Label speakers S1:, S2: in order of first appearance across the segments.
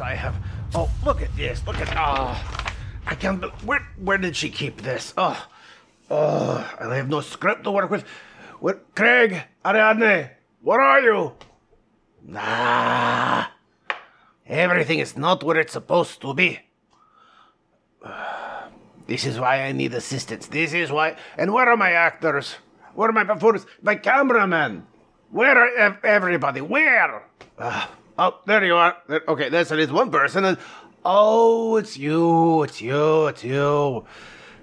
S1: I have. Oh, look at this. Look at. Oh, I can't. Where Where did she keep this? Oh, oh, I have no script to work with. What, Craig, Ariadne, where are you? Nah, everything is not where it's supposed to be. This is why I need assistance. This is why. And where are my actors? Where are my performers? My cameraman? Where are ev- everybody? Where? Ah, oh, there you are. Okay, there's at least one person. And oh, it's you. It's you. It's you.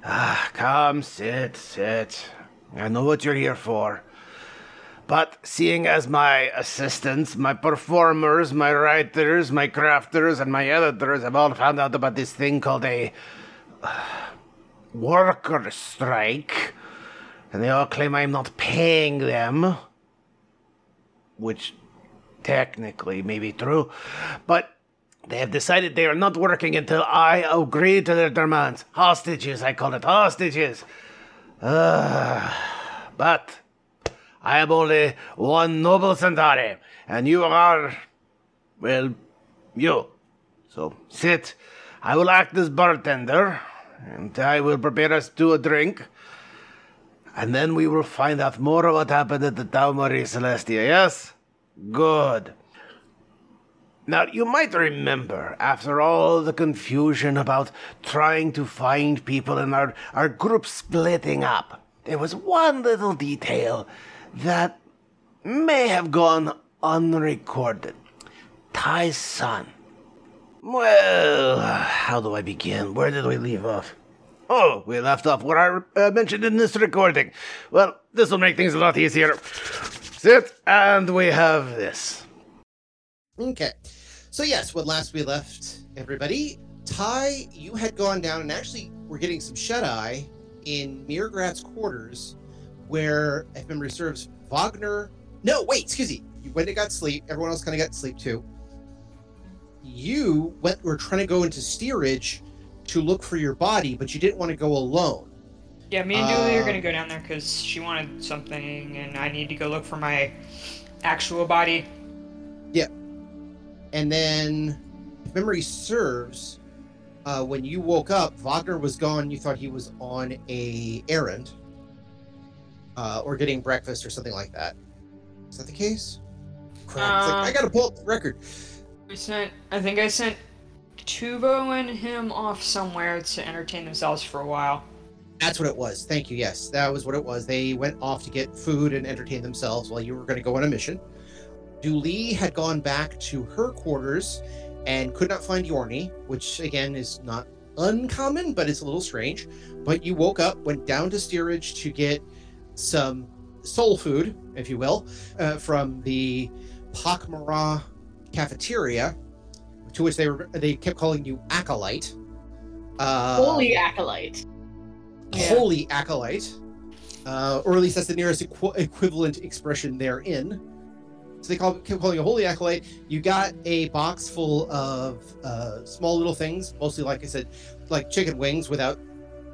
S1: Ah, come, sit, sit. I know what you're here for. But seeing as my assistants, my performers, my writers, my crafters, and my editors have all found out about this thing called a worker strike, and they all claim I'm not paying them, which technically maybe true, but they have decided they are not working until I agree to their demands. Hostages, I call it hostages. Uh, but I am only one noble Centauri, and you are, well, you. So sit. I will act as bartender, and I will prepare us to a drink. And then we will find out more of what happened at the Tau Marie Celestia, yes? Good. Now, you might remember, after all the confusion about trying to find people and our, our group splitting up, there was one little detail that may have gone unrecorded. Ty's son. Well, how do I begin? Where did we leave off? Oh, we left off what I uh, mentioned in this recording. Well, this will make things a lot easier. Sit, and we have this.
S2: Okay. So yes, when last we left everybody, Ty, you had gone down and actually were getting some shut eye in Mirgrat's quarters, where, if memory serves, Wagner. No, wait, excuse me. You went and got sleep. Everyone else kind of got sleep too. You went were trying to go into steerage to look for your body, but you didn't want to go alone.
S3: Yeah, me and Du'li are gonna
S2: Um,
S3: go down there because she wanted something, and I need to go look for my actual body. Yeah.
S2: And then, if memory serves, uh, when you woke up, Wagner was gone. You thought he was on a errand, uh, or getting breakfast or something like that. Is that the case? Crap! like, I gotta pull up the record.
S3: We sent, I think I sent Tuvo and him off somewhere to entertain themselves for a while.
S2: That's what it was. Thank you. Yes, that was what it was. They went off to get food and entertain themselves while you were going to go on a mission. Du'li had gone back to her quarters and could not find Yorni, which again is not uncommon, but it's a little strange. But you woke up, went down to steerage to get some soul food, if you will, uh, from the Pakmara cafeteria, to which they were they kept calling you acolyte. Uh,
S4: Holy acolyte.
S3: Yeah.
S2: holy acolyte, uh, or at least that's the nearest equi- equivalent expression therein. So they call, kept calling a holy acolyte. You got a box full of uh, small little things, mostly like I said, like chicken wings, without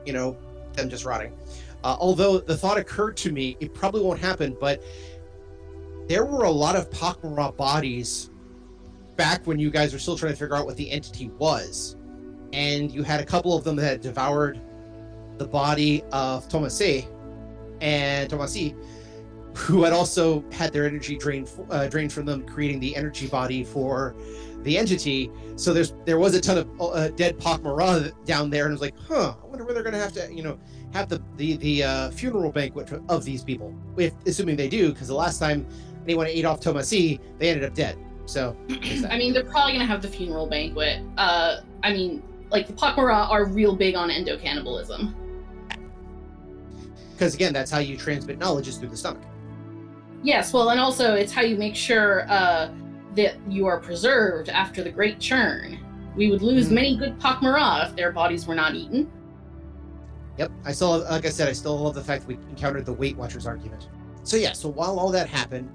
S2: you know them just rotting. Uh, although the thought occurred to me, it probably won't happen, but there were a lot of Pakmara bodies back when you guys were still trying to figure out what the entity was, and you had a couple of them that had devoured the body of Tomasi and Tomasi, who had also had their energy drained uh, drained from them, creating the energy body for the entity. So there's there was a ton of uh, dead Pakmara down there, and I was like, huh, I wonder where they're gonna have to, you know, have the the the uh, funeral banquet of these people, if assuming they do, because the last time anyone ate off Tomasi, they ended up dead. So.
S4: I mean, they're probably gonna have the funeral banquet. Uh, I mean, like the Pakmara are real big on endo cannibalism.
S2: Because again, that's how you transmit knowledge is through the stomach.
S4: Yes, well, and also it's how you make sure uh, that you are preserved after the Great Churn. We would lose
S2: Mhm.
S4: many good Pakmara if their bodies were not eaten.
S2: Yep. I still, like I said, I still love the fact that we encountered the Weight Watchers argument. So yeah. So while all that happened,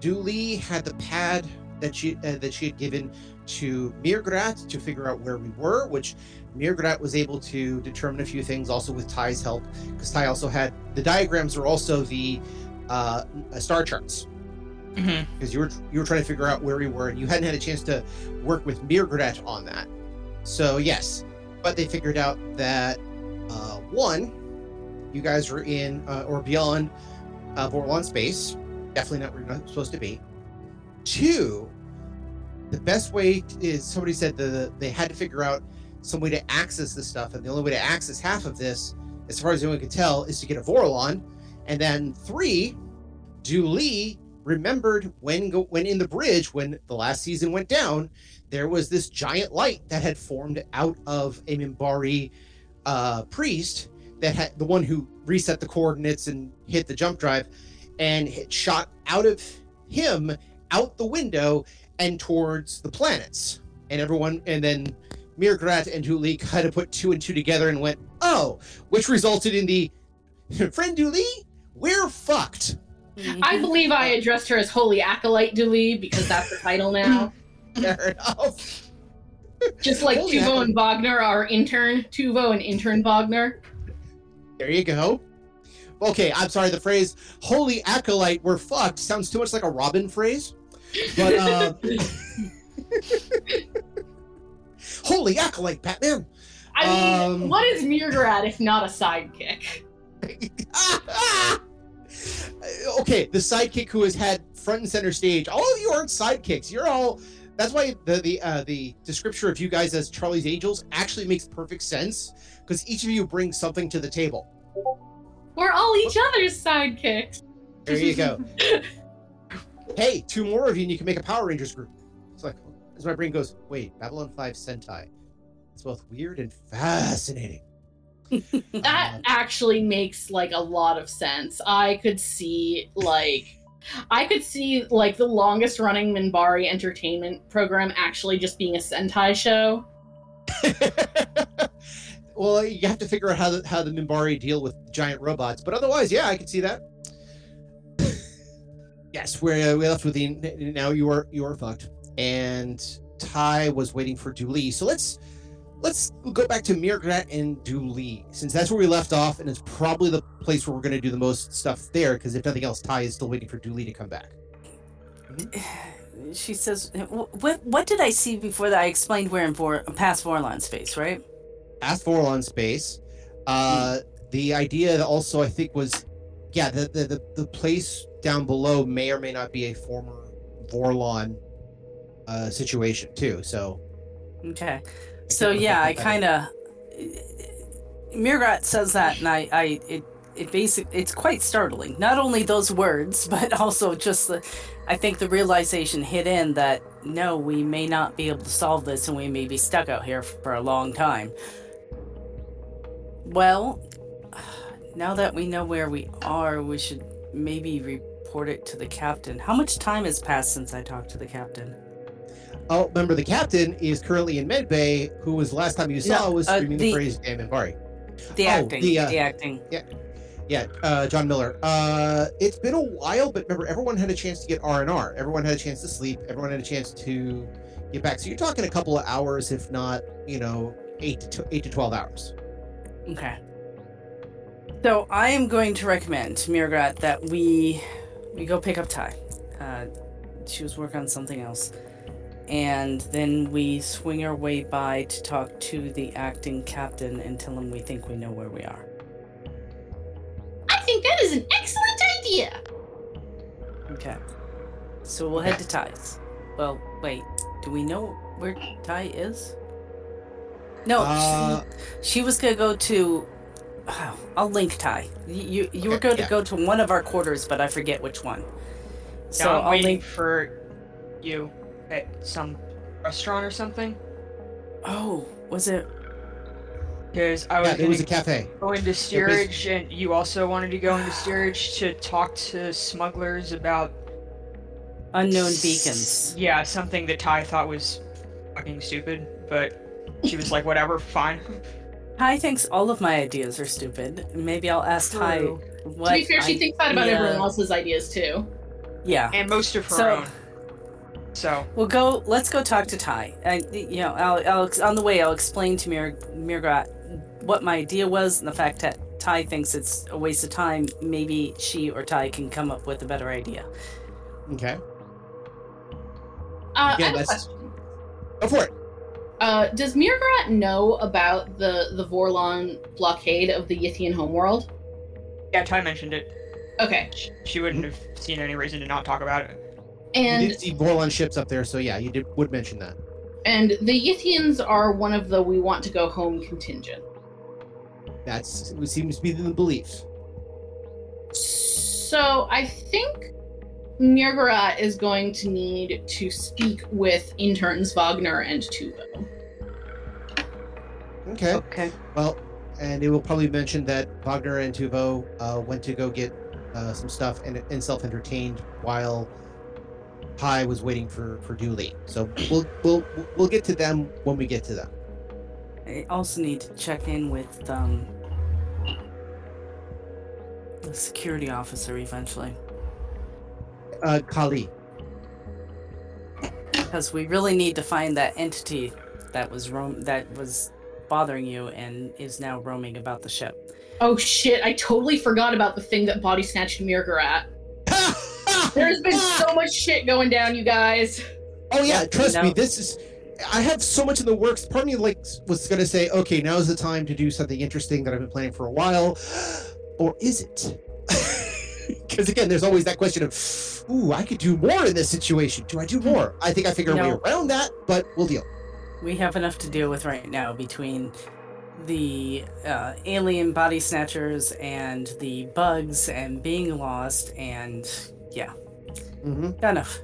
S2: Du'li had the pad that she uh, that she had given to Mirgrat to figure out where we were, which Mirgrat was able to determine a few things, also with Ty's help, because Ty also had the diagrams are also the uh, star charts
S3: Mm-hmm.
S2: because you were you were trying to figure out where we were and you hadn't had a chance to work with Mirgrat on that. So yes, but they figured out that uh, one, you guys were in uh, or beyond uh, Vorlon space, definitely not where you're not supposed to be. Two, the best way is somebody said the they had to figure out some way to access this stuff, and the only way to access half of this, as far as anyone could tell, is to get a Vorlon. And then three, Julie remembered when go, when in the bridge when the last season went down, there was this giant light that had formed out of a Minbari uh, priest that had the one who reset the coordinates and hit the jump drive, and it shot out of him out the window and towards the planets. And everyone, and then Mirgrat and Julie kind of put two and two together and went, oh, which resulted in the friend Julie, we're fucked.
S4: I believe I addressed her as Holy Acolyte Du'li because that's the title now.
S2: Fair enough.
S4: Just like
S2: Holy
S4: Tuvo and Wagner, our intern, Tuvo and intern Wagner.
S2: There you go. Okay, I'm sorry. The phrase "holy acolyte, we're fucked" sounds too much like a Robin phrase. But uh, holy acolyte, Batman.
S4: I mean,
S2: Um,
S4: what is Mirgrad if not a sidekick?
S2: okay, the sidekick who has had front and center stage. All of you aren't sidekicks. You're all. That's why the the uh, the description of you guys as Charlie's Angels actually makes perfect sense because each of you brings something to the table.
S4: We're all each other's sidekicks.
S2: There you go. hey, two more of you, and you can make a Power Rangers group. As my brain goes, wait, Babylon 5 Sentai. It's both weird and fascinating.
S4: That
S2: Uh,
S4: actually makes like a lot of sense. I could see like I could see like the longest running Minbari entertainment program actually just being a Sentai show.
S2: well, you have to figure out how the, how the Minbari deal with giant robots, but otherwise, yeah, I can see that. yes, we're uh, we left with the now you are you are fucked, and Ty was waiting for Du'li. So let's let's go back to Mirgrat and Du'li, since that's where we left off, and it's probably the place where we're going to do the most stuff there. Because if nothing else, Ty is still waiting for Du'li to come back.
S5: She says, "What? What did I see before that? I explained we're in Vor- past Vorlon space, right?
S2: Past Vorlon space. Uh, The idea also I think was, yeah, the, the the the place down below may or may not be a former Vorlon uh, situation too. So
S5: Okay.
S2: I
S5: So yeah, I kind of. Mirgrat says that, and I, I, it, it basic, it's quite startling. Not only those words, but also just the, I think the realization hit in that no, we may not be able to solve this, and we may be stuck out here for a long time. Well, now that we know where we are, we should maybe report it to the captain. How much time has passed since I talked to the captain?
S2: Oh, remember the captain is currently in Medbay, who was last time you saw
S5: No,
S2: was
S5: uh,
S2: screaming
S5: the-
S2: the phrase "Damn Bari."
S5: The
S2: Oh,
S5: acting.
S2: the, uh,
S5: the acting.
S2: Yeah, uh, John Miller. Uh, it's been a while, but remember, everyone had a chance to get R and R. Everyone had a chance to sleep. Everyone had a chance to get back. So you're talking a couple of hours, if not, you know, eight to tw- eight to twelve hours.
S5: Okay. So I am going to recommend Mirgrat that we we go pick up Ty. Uh, she was working on something else, and then we swing our way by to talk to the acting captain and tell him we think we know where we are.
S4: I think that is an excellent idea.
S5: Okay. So we'll head to Ty's. Well, wait. Do we know where Ty is? No,
S2: Uh,
S5: she, she was gonna go to. Oh, I'll link Ty. You you, you were going
S2: yeah.
S5: to go to one of our quarters, but I forget which one. So
S3: So I'm
S5: I'll
S3: waiting
S5: link.
S3: for you at some restaurant or something.
S5: Oh, was it?
S3: Because I was
S2: Yeah, there was a cafe.
S3: gonna
S2: cafe.
S3: go into steerage, and you also wanted to go into steerage to talk to smugglers about
S5: Unknown beacons.
S3: yeah something that Ty thought was fucking stupid, but she was like, whatever, fine.
S5: Ty thinks all of my ideas are stupid. Maybe I'll ask Ty
S3: True.
S5: what.
S4: to be fair, she thinks that about
S5: idea-
S4: everyone else's ideas too.
S5: Yeah.
S3: And most of her
S5: So-
S3: own. So
S5: We'll go. Let's go talk to Ty. I, you know, I'll, I'll on the way. I'll explain to Mir Mirgrat what my idea was and the fact that Ty thinks it's a waste of time. Maybe she or Ty can come up with a better idea.
S2: Okay.
S4: Uh,
S2: Yeah,
S4: I have a
S2: that's-
S4: question.
S2: Go for it.
S4: Uh, does Mirgrat know about the the Vorlon blockade of the Yithian homeworld?
S3: yeah, Ty mentioned it.
S4: Okay,
S3: She, she wouldn't have seen any reason to not talk about it.
S2: You
S4: and
S2: did see Vorlon ships up there, so yeah, you did would mention that.
S4: and the Yithians are one of the we want to go home contingent.
S2: That's it seems to be the belief.
S4: So I think Mirgrat is going to need to speak with interns Wagner and Tuvo.
S2: Okay.
S5: Okay.
S2: Well, and it will probably mention that Wagner and Tuvo uh, went to go get uh, some stuff and, and self-entertained while Ty was waiting for for Du'li. So we'll we'll we'll get to them when we get to them.
S5: I also need to check in with um, the security officer eventually,
S2: Uh, Kali.
S5: because we really need to find that entity that was roam that was bothering you and is now roaming about the ship.
S4: Oh shit! I totally forgot about the thing that body snatched Mirgrat. There's been so much shit going down, you guys.
S2: Oh yeah, trust me, this is. I have so much in the works. Part of me like was gonna say, okay, now is the time to do something interesting that I've been planning for a while, or is it? Because again, there's always that question of, ooh, I could do more in this situation. Do I do more? I think I figured a way around that, but we'll deal.
S5: We have enough to deal with right now between the uh, alien body snatchers and the bugs and being lost and yeah,
S2: hmm
S5: enough.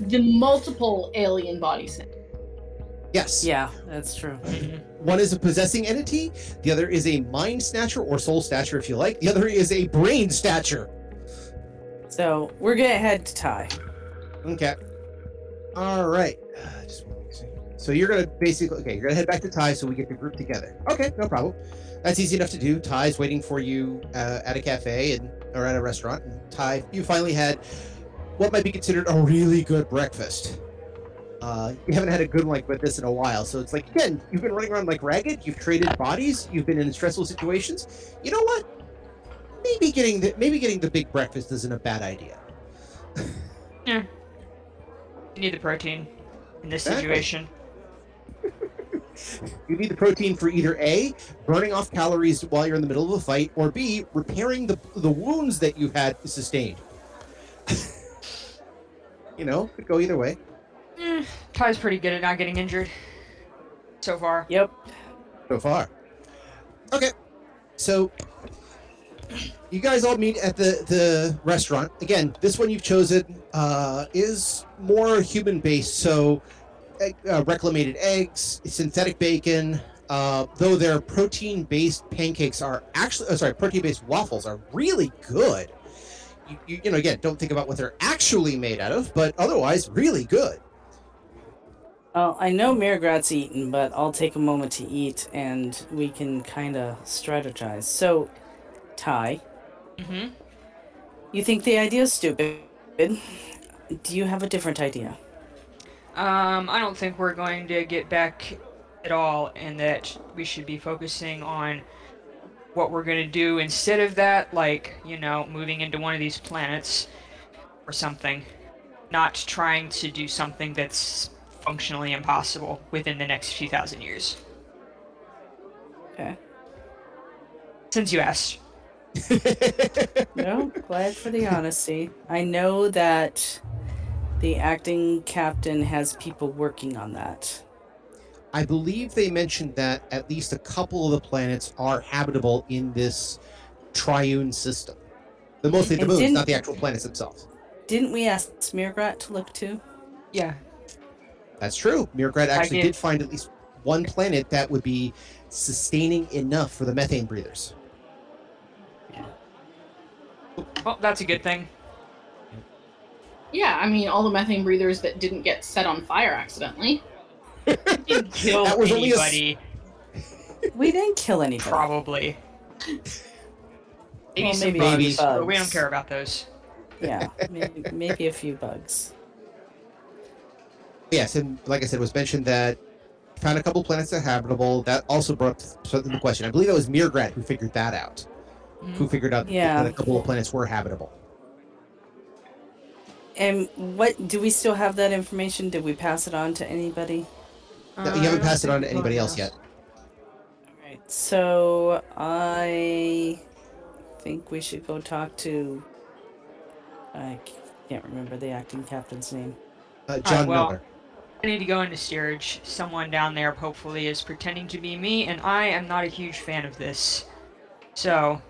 S4: The multiple alien body snatch.
S2: Yes.
S5: Yeah, that's true.
S2: One is a possessing entity. The other is a mind snatcher or soul snatcher, if you like. The other is a brain snatcher.
S5: So we're gonna head to Ty.
S2: Okay. All right. Uh, just one second. So you're gonna basically okay. You're gonna head back to Ty so we get the group together. Okay, no problem. That's easy enough to do. Ty's waiting for you uh, at a cafe and or at a restaurant. And Ty, you finally had what might be considered a really good breakfast. Uh, you haven't had a good one like this in a while, so it's like again, you've been running around like ragged. You've traded bodies. You've been in stressful situations. You know what? Maybe getting the maybe getting the big breakfast isn't a bad idea.
S3: You need the protein in this
S2: Exactly.
S3: situation.
S2: You need the protein for either A, burning off calories while you're in the middle of a fight, or B, repairing the the wounds that you've had sustained. You know, could go either way.
S3: Eh, Ty's pretty good at not getting injured. So far.
S5: Yep.
S2: So far. Okay. So you guys all meet at the the restaurant. Again, this one you've chosen uh, is more human based. So egg- uh, reclamated eggs, synthetic bacon. Uh, though their protein based pancakes are actually, oh, sorry, protein based waffles are really good. You, you, you know, again, don't think about what they're actually made out of, but otherwise, really good.
S5: Well, I know Mirgrat's eaten, but I'll take a moment to eat and we can kind of strategize. So, Ty,
S3: Mm-hmm.
S5: you think the idea is stupid. Do you have a different idea?
S3: Um, I don't think we're going to get back at all, and that we should be focusing on what we're going to do instead of that, like, you know, moving into one of these planets or something. Not trying to do something that's functionally impossible within the next few thousand years.
S5: Okay.
S3: Since you asked.
S5: No, glad for the honesty. I know that the acting captain has people working on that.
S2: I believe they mentioned that at least a couple of the planets are habitable in this triune system. The mostly the
S5: And
S2: moons,
S5: didn't-
S2: the actual planets themselves.
S5: Didn't we ask Smeargrat to look too?
S3: Yeah.
S2: That's true. Mirgrat actually
S3: did-
S2: did find at least one planet that would be sustaining enough for the methane breathers. Yeah.
S3: Well, that's a good thing.
S4: Yeah, I mean, all the methane breathers that didn't get set on fire accidentally.
S3: Didn't kill
S2: That was only a s-
S3: anybody,
S5: We didn't kill anybody.
S3: probably. Maybe
S5: Well,
S3: some
S5: maybe
S3: bugs,
S2: Babies.
S3: but we don't care about those.
S5: Yeah, maybe, maybe a few bugs.
S2: Yes, and like I said, it was mentioned that found a couple planets that are habitable. That also brought up something the question. I believe it was Mirgrat who figured that out. Who mm. figured out
S5: Yeah.
S2: that a couple of planets were habitable.
S5: And what do we still have that information? Did we pass it on to anybody?
S2: No, you haven't passed it on to anybody else yet.
S5: Alright, So I think we should go talk to. I can't remember the acting captain's name.
S2: Uh, John
S3: well-
S2: Miller.
S3: I need to go into steerage. Someone down there hopefully is pretending to be me, and I am not a huge fan of this. So,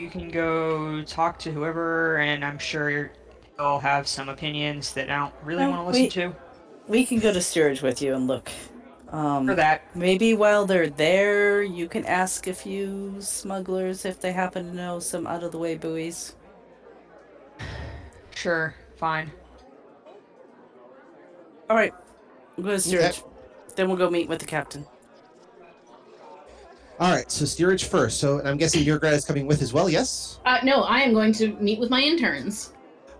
S3: you can go talk to whoever, and I'm sure they'll have some opinions that I don't really
S5: No,
S3: want to listen
S5: we-
S3: to.
S5: We can go to steerage with you and look. Um,
S3: For that,
S5: Maybe while they're there, you can ask a few smugglers if they happen to know some out of the way buoys.
S3: sure, fine.
S5: All right, we'll go to steerage. Then we'll go meet with the captain.
S2: All right, so steerage first. So I'm guessing your grad is coming with as well. Yes.
S4: Uh, no, I am going to meet with my interns.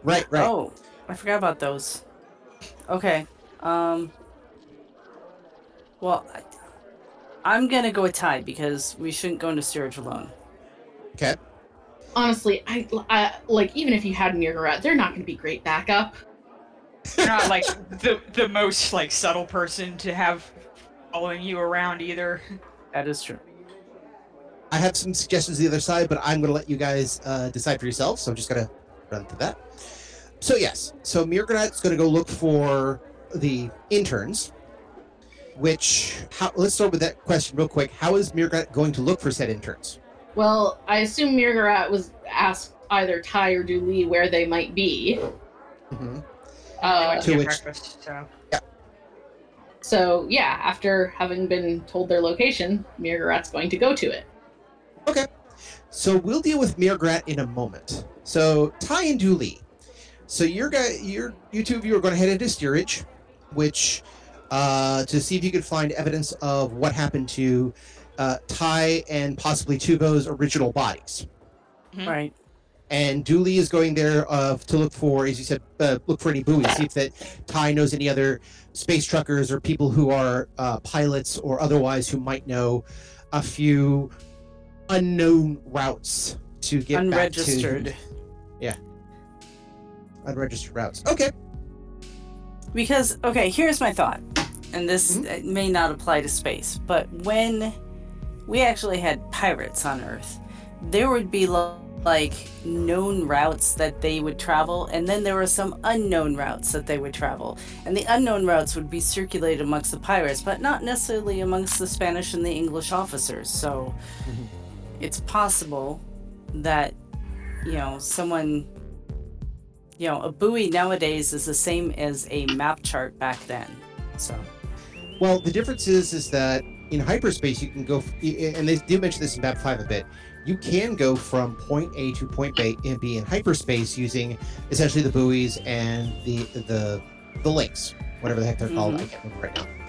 S2: Right. Right.
S5: Oh, I forgot about those. Okay. Um. Well, I, I'm gonna go with Ty because we shouldn't go into steerage alone.
S2: Okay.
S4: Honestly, I, I like even if you had Mirgarat, they're not going to be great backup.
S3: You're not like the the most like subtle person to have following you around either.
S5: That is true.
S2: I have some suggestions the other side, but I'm going to let you guys uh, decide for yourselves. So I'm just going to run through that. So yes, so Mirgrat's going to go look for the interns. Which, how, let's start with that question real quick. How is Mirgrat going to look for said interns?
S4: Well, I assume Mirgarat was asked either Ty or Du'li where they might be.
S2: Mm-hmm.
S4: Uh,
S3: went
S2: To
S3: to
S2: which-
S3: breakfast, so
S4: so yeah, after having been told their location, Mirgarat's going to go to it.
S2: Okay. So we'll deal with Mirgrat in a moment. So Ty and Du'li. So your guy, your you two of you are going to head into steerage, which uh, to see if you could find evidence of what happened to uh, Ty and possibly Tuvo's original bodies.
S3: Mhm.
S5: Right.
S2: And Du'li is going there uh, to look for, as you said, uh, look for any buoys. See if that Ty knows any other space truckers or people who are uh, pilots or otherwise who might know a few unknown routes to get
S5: Unregistered.
S2: back to yeah, unregistered routes. Okay.
S5: Because okay, here's my thought, and this
S2: Mhm.
S5: uh, may not apply to space, but when we actually had pirates on Earth, there would be like known routes that they would travel, and then there were some unknown routes that they would travel, and the unknown routes would be circulated amongst the pirates, but not necessarily amongst the Spanish and the English officers. So
S2: Mhm.
S5: it's possible that you know someone you know, a buoy nowadays is the same as a map chart back then. So,
S2: Well, the difference is is that in hyperspace you can go, and they do mention this in Map Five a bit. You can go from point A to point B and B in hyperspace using essentially the buoys and the the the links, whatever the heck they're called. I mm-hmm. can't remember right now.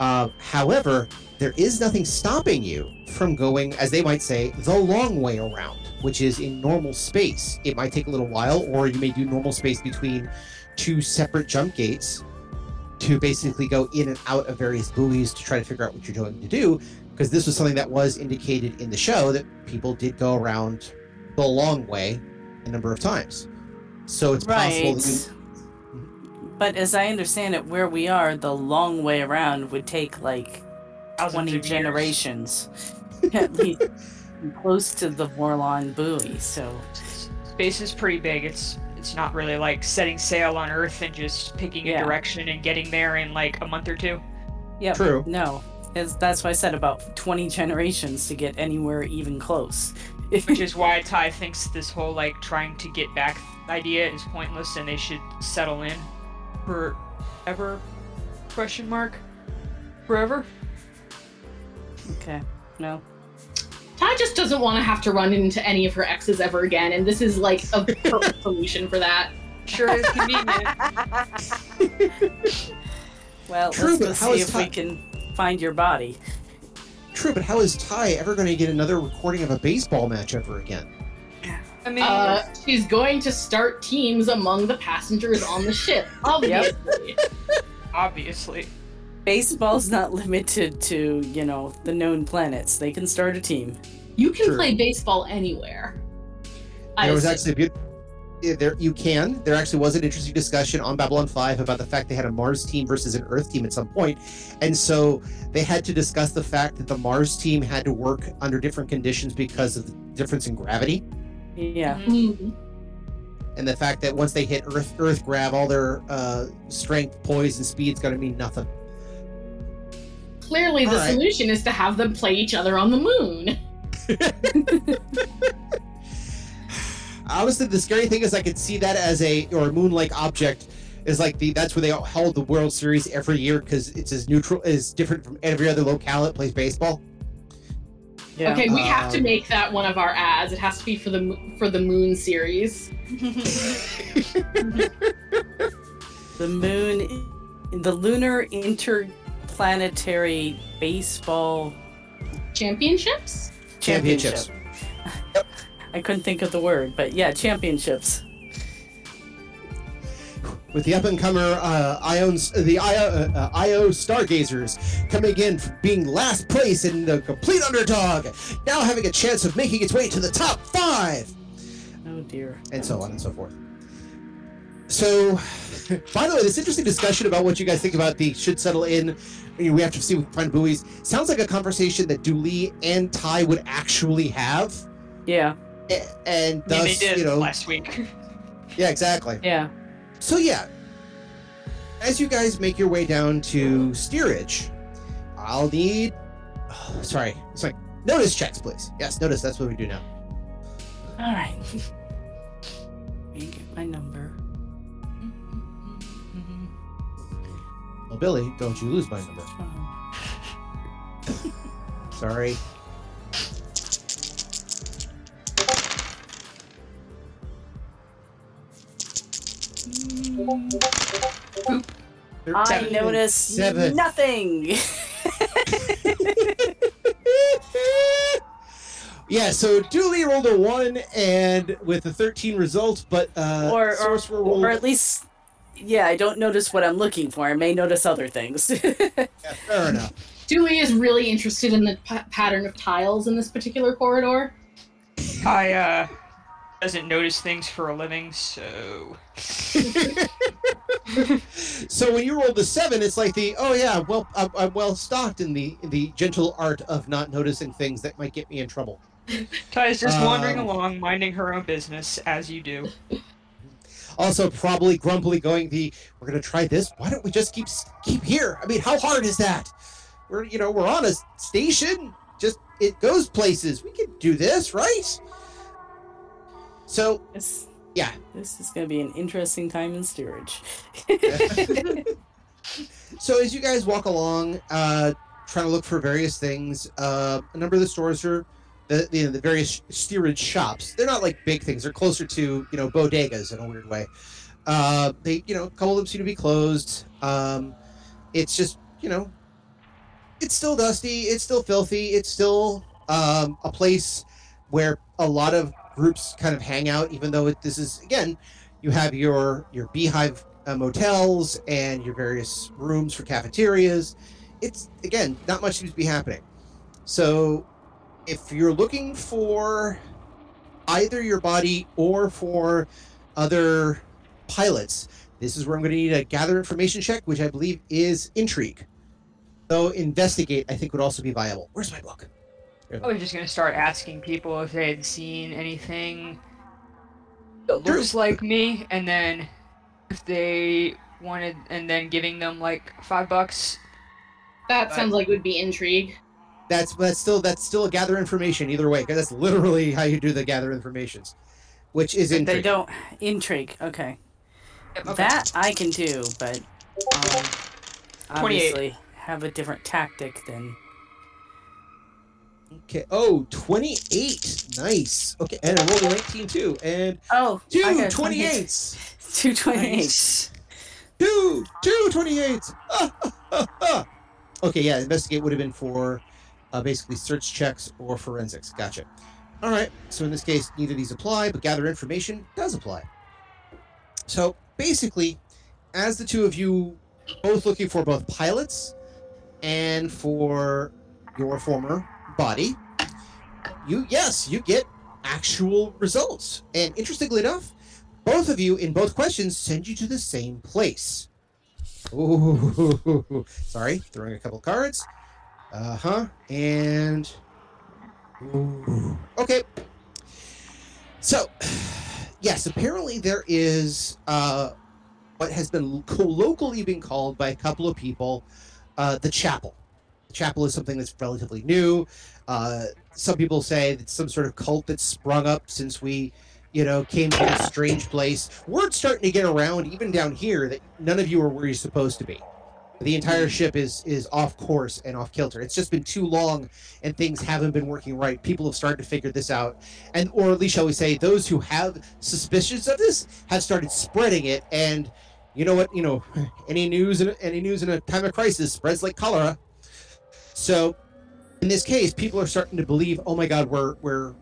S2: Uh, however, there is nothing stopping you from going, as they might say, the long way around, which is in normal space. It might take a little while, or you may do normal space between two separate jump gates to basically go in and out of various buoys to try to figure out what you're going to do. Because this was something that was indicated in the show that people did go around the long way a number of times. So it's possible
S5: right.
S2: you.
S5: But as I understand it, where we are, the long way around would take like
S3: thousands
S5: 20
S3: of years.
S5: generations. At least close to the Vorlon buoy. So,
S3: Space is pretty big. It's it's not really like setting sail on Earth and just picking
S5: Yeah.
S3: a direction and getting there in like a month or two.
S5: yeah.
S2: True.
S5: No. It's, that's why I said about 20 generations to get anywhere even close.
S3: Which is why Ty thinks this whole like trying to get back idea is pointless and they should settle in forever question mark forever
S5: Okay. No.
S4: Ty just doesn't want to have to run into any of her exes ever again, and this is like a perfect solution for that.
S3: Sure is convenient.
S5: Well,
S2: True,
S5: let's
S2: but
S5: go see if
S2: Ty-
S5: we can find your body.
S2: True, but how is Ty ever going to get another recording of a baseball match ever again?
S3: I mean,
S4: Uh, she's going to start teams among the passengers on the ship, obviously.
S3: obviously.
S5: Baseball's not limited to, you know, the known planets. They can start a team.
S4: You can
S2: True.
S4: play baseball anywhere. I
S2: there was
S4: assume.
S2: actually a beautiful. There you can. There actually was an interesting discussion on Babylon Five about the fact they had a Mars team versus an Earth team at some point, and so they had to discuss the fact that the Mars team had to work under different conditions because of the difference in gravity,
S5: Yeah.
S4: Mhm.
S2: and the fact that once they hit Earth Earth grab, all their uh, strength, poise, and speed's going to mean nothing.
S4: Clearly, the
S2: All right.
S4: solution is to have them play each other on the moon.
S2: Honestly, the scary thing is I could see that as a or a moon-like object is like the that's where they held the World Series every year because it's as neutral as different from every other locale that plays baseball.
S5: Yeah.
S4: Okay, we have to
S2: Um,
S4: make that one of our ads. It has to be for the for the moon series.
S5: The moon, the lunar interplanetary baseball
S4: Championships?
S5: championship.
S2: Championships.
S5: I couldn't think of the word, but yeah, championships.
S2: With the up and comer uh, Ions, the IO, uh, uh, IO Stargazers coming in from being last place and the complete underdog, now having a chance of making its way to the top five,
S5: Oh dear.
S2: and so on and so forth. So, by the way, this interesting discussion about what you guys think about the should settle in. you know, We have to see if we can buoys. Sounds like a conversation that Du'li and Ty would actually have,
S5: Yeah.
S2: a- and
S3: I mean, they did
S2: you know,
S3: last week.
S2: yeah, exactly.
S5: Yeah.
S2: So yeah, as you guys make your way down to steerage, I'll need. oh, sorry, it's like notice checks, please. Yes, notice. That's what we do now.
S5: All right. Let me get my number.
S2: Well, Billy, don't you lose my number.
S5: Oh.
S2: Sorry.
S5: I
S2: Seven.
S5: notice
S2: Seven.
S5: nothing.
S2: yeah, so Du'li rolled a one and with a thirteen result, but uh,
S5: or, or,
S2: rolled.
S5: or at least, yeah, I don't notice what I'm looking for. I may notice other things.
S2: yeah, fair enough.
S4: Dewey is really interested in the pa- pattern of tiles in this particular corridor.
S3: I uh doesn't notice things for a living, so
S2: So when you roll the seven, it's like the oh yeah, well I'm, I'm well stocked in the in the gentle art of not noticing things that might get me in trouble.
S3: Ty is just wandering
S2: Um,
S3: along, minding her own business as you do.
S2: Also, probably grumpily going the we're gonna try this. Why don't we just keep keep here? I mean, how hard is that? We're you know we're on a station. Just it goes places. We can do this, right? So
S5: this,
S2: yeah,
S5: this is going to be an interesting time in steerage.
S2: So as you guys walk along, uh, trying to look for various things, uh, a number of the stores are the the, the various steerage shops. They're not like big things. They're closer to you know bodegas in a weird way. Uh, they you know a couple of them seem to be closed. Um, it's just you know, it's still dusty. It's still filthy. It's still um, a place where a lot of groups kind of hang out. Even though it, this is again, you have your your beehive uh, motels and your various rooms for cafeterias. It's again not much seems to be happening. So, if you're looking for either your body or for other pilots, this is where I'm going to need a gather information check, which I believe is intrigue. Though investigate, I think would also be viable. Where's my book?
S3: I was just gonna start asking people if they had seen anything that
S2: Sure.
S3: looks like me, and then if they wanted, and then giving them like five bucks.
S4: That
S3: Right.
S4: sounds like it would be intrigue.
S2: That's that's still that's still a gather information either way because that's literally how you do the gather informations, which is
S5: But they don't intrigue. Okay.
S3: Okay.
S5: That I can do, but um, obviously have a different tactic than
S2: Okay. Oh, 28. Nice. Okay, and I rolled a 19 too. And
S5: Oh,
S2: two
S5: I got
S2: 28s.
S3: Nice.
S2: Two, two 28s. okay, yeah, investigate would have been for uh, basically search checks or forensics. Gotcha. All right, so in this case, neither of these apply, but gather information does apply. So basically, as the two of you both looking for both pilots and for your former body, you, yes, you get actual results. And interestingly enough, both of you in both questions send you to the same place. Ooh, sorry, throwing a couple cards. Uh huh. And ooh, okay. So, yes, apparently there is uh, what has been colloquially been called by a couple of people uh, the chapel. Chapel is something that's relatively new. Uh, some people say it's some sort of cult that's sprung up since we you know, came to this strange place. Word's starting to get around, even down here, that none of you are where you're supposed to be. The entire ship is is off course and off kilter. It's just been too long, and things haven't been working right. People have started to figure this out, and or at least shall we say, those who have suspicions of this have started spreading it. And you know what? You know, any news in any news in a time of crisis spreads like cholera. So, in this case, people are starting to believe, oh my God, we're we're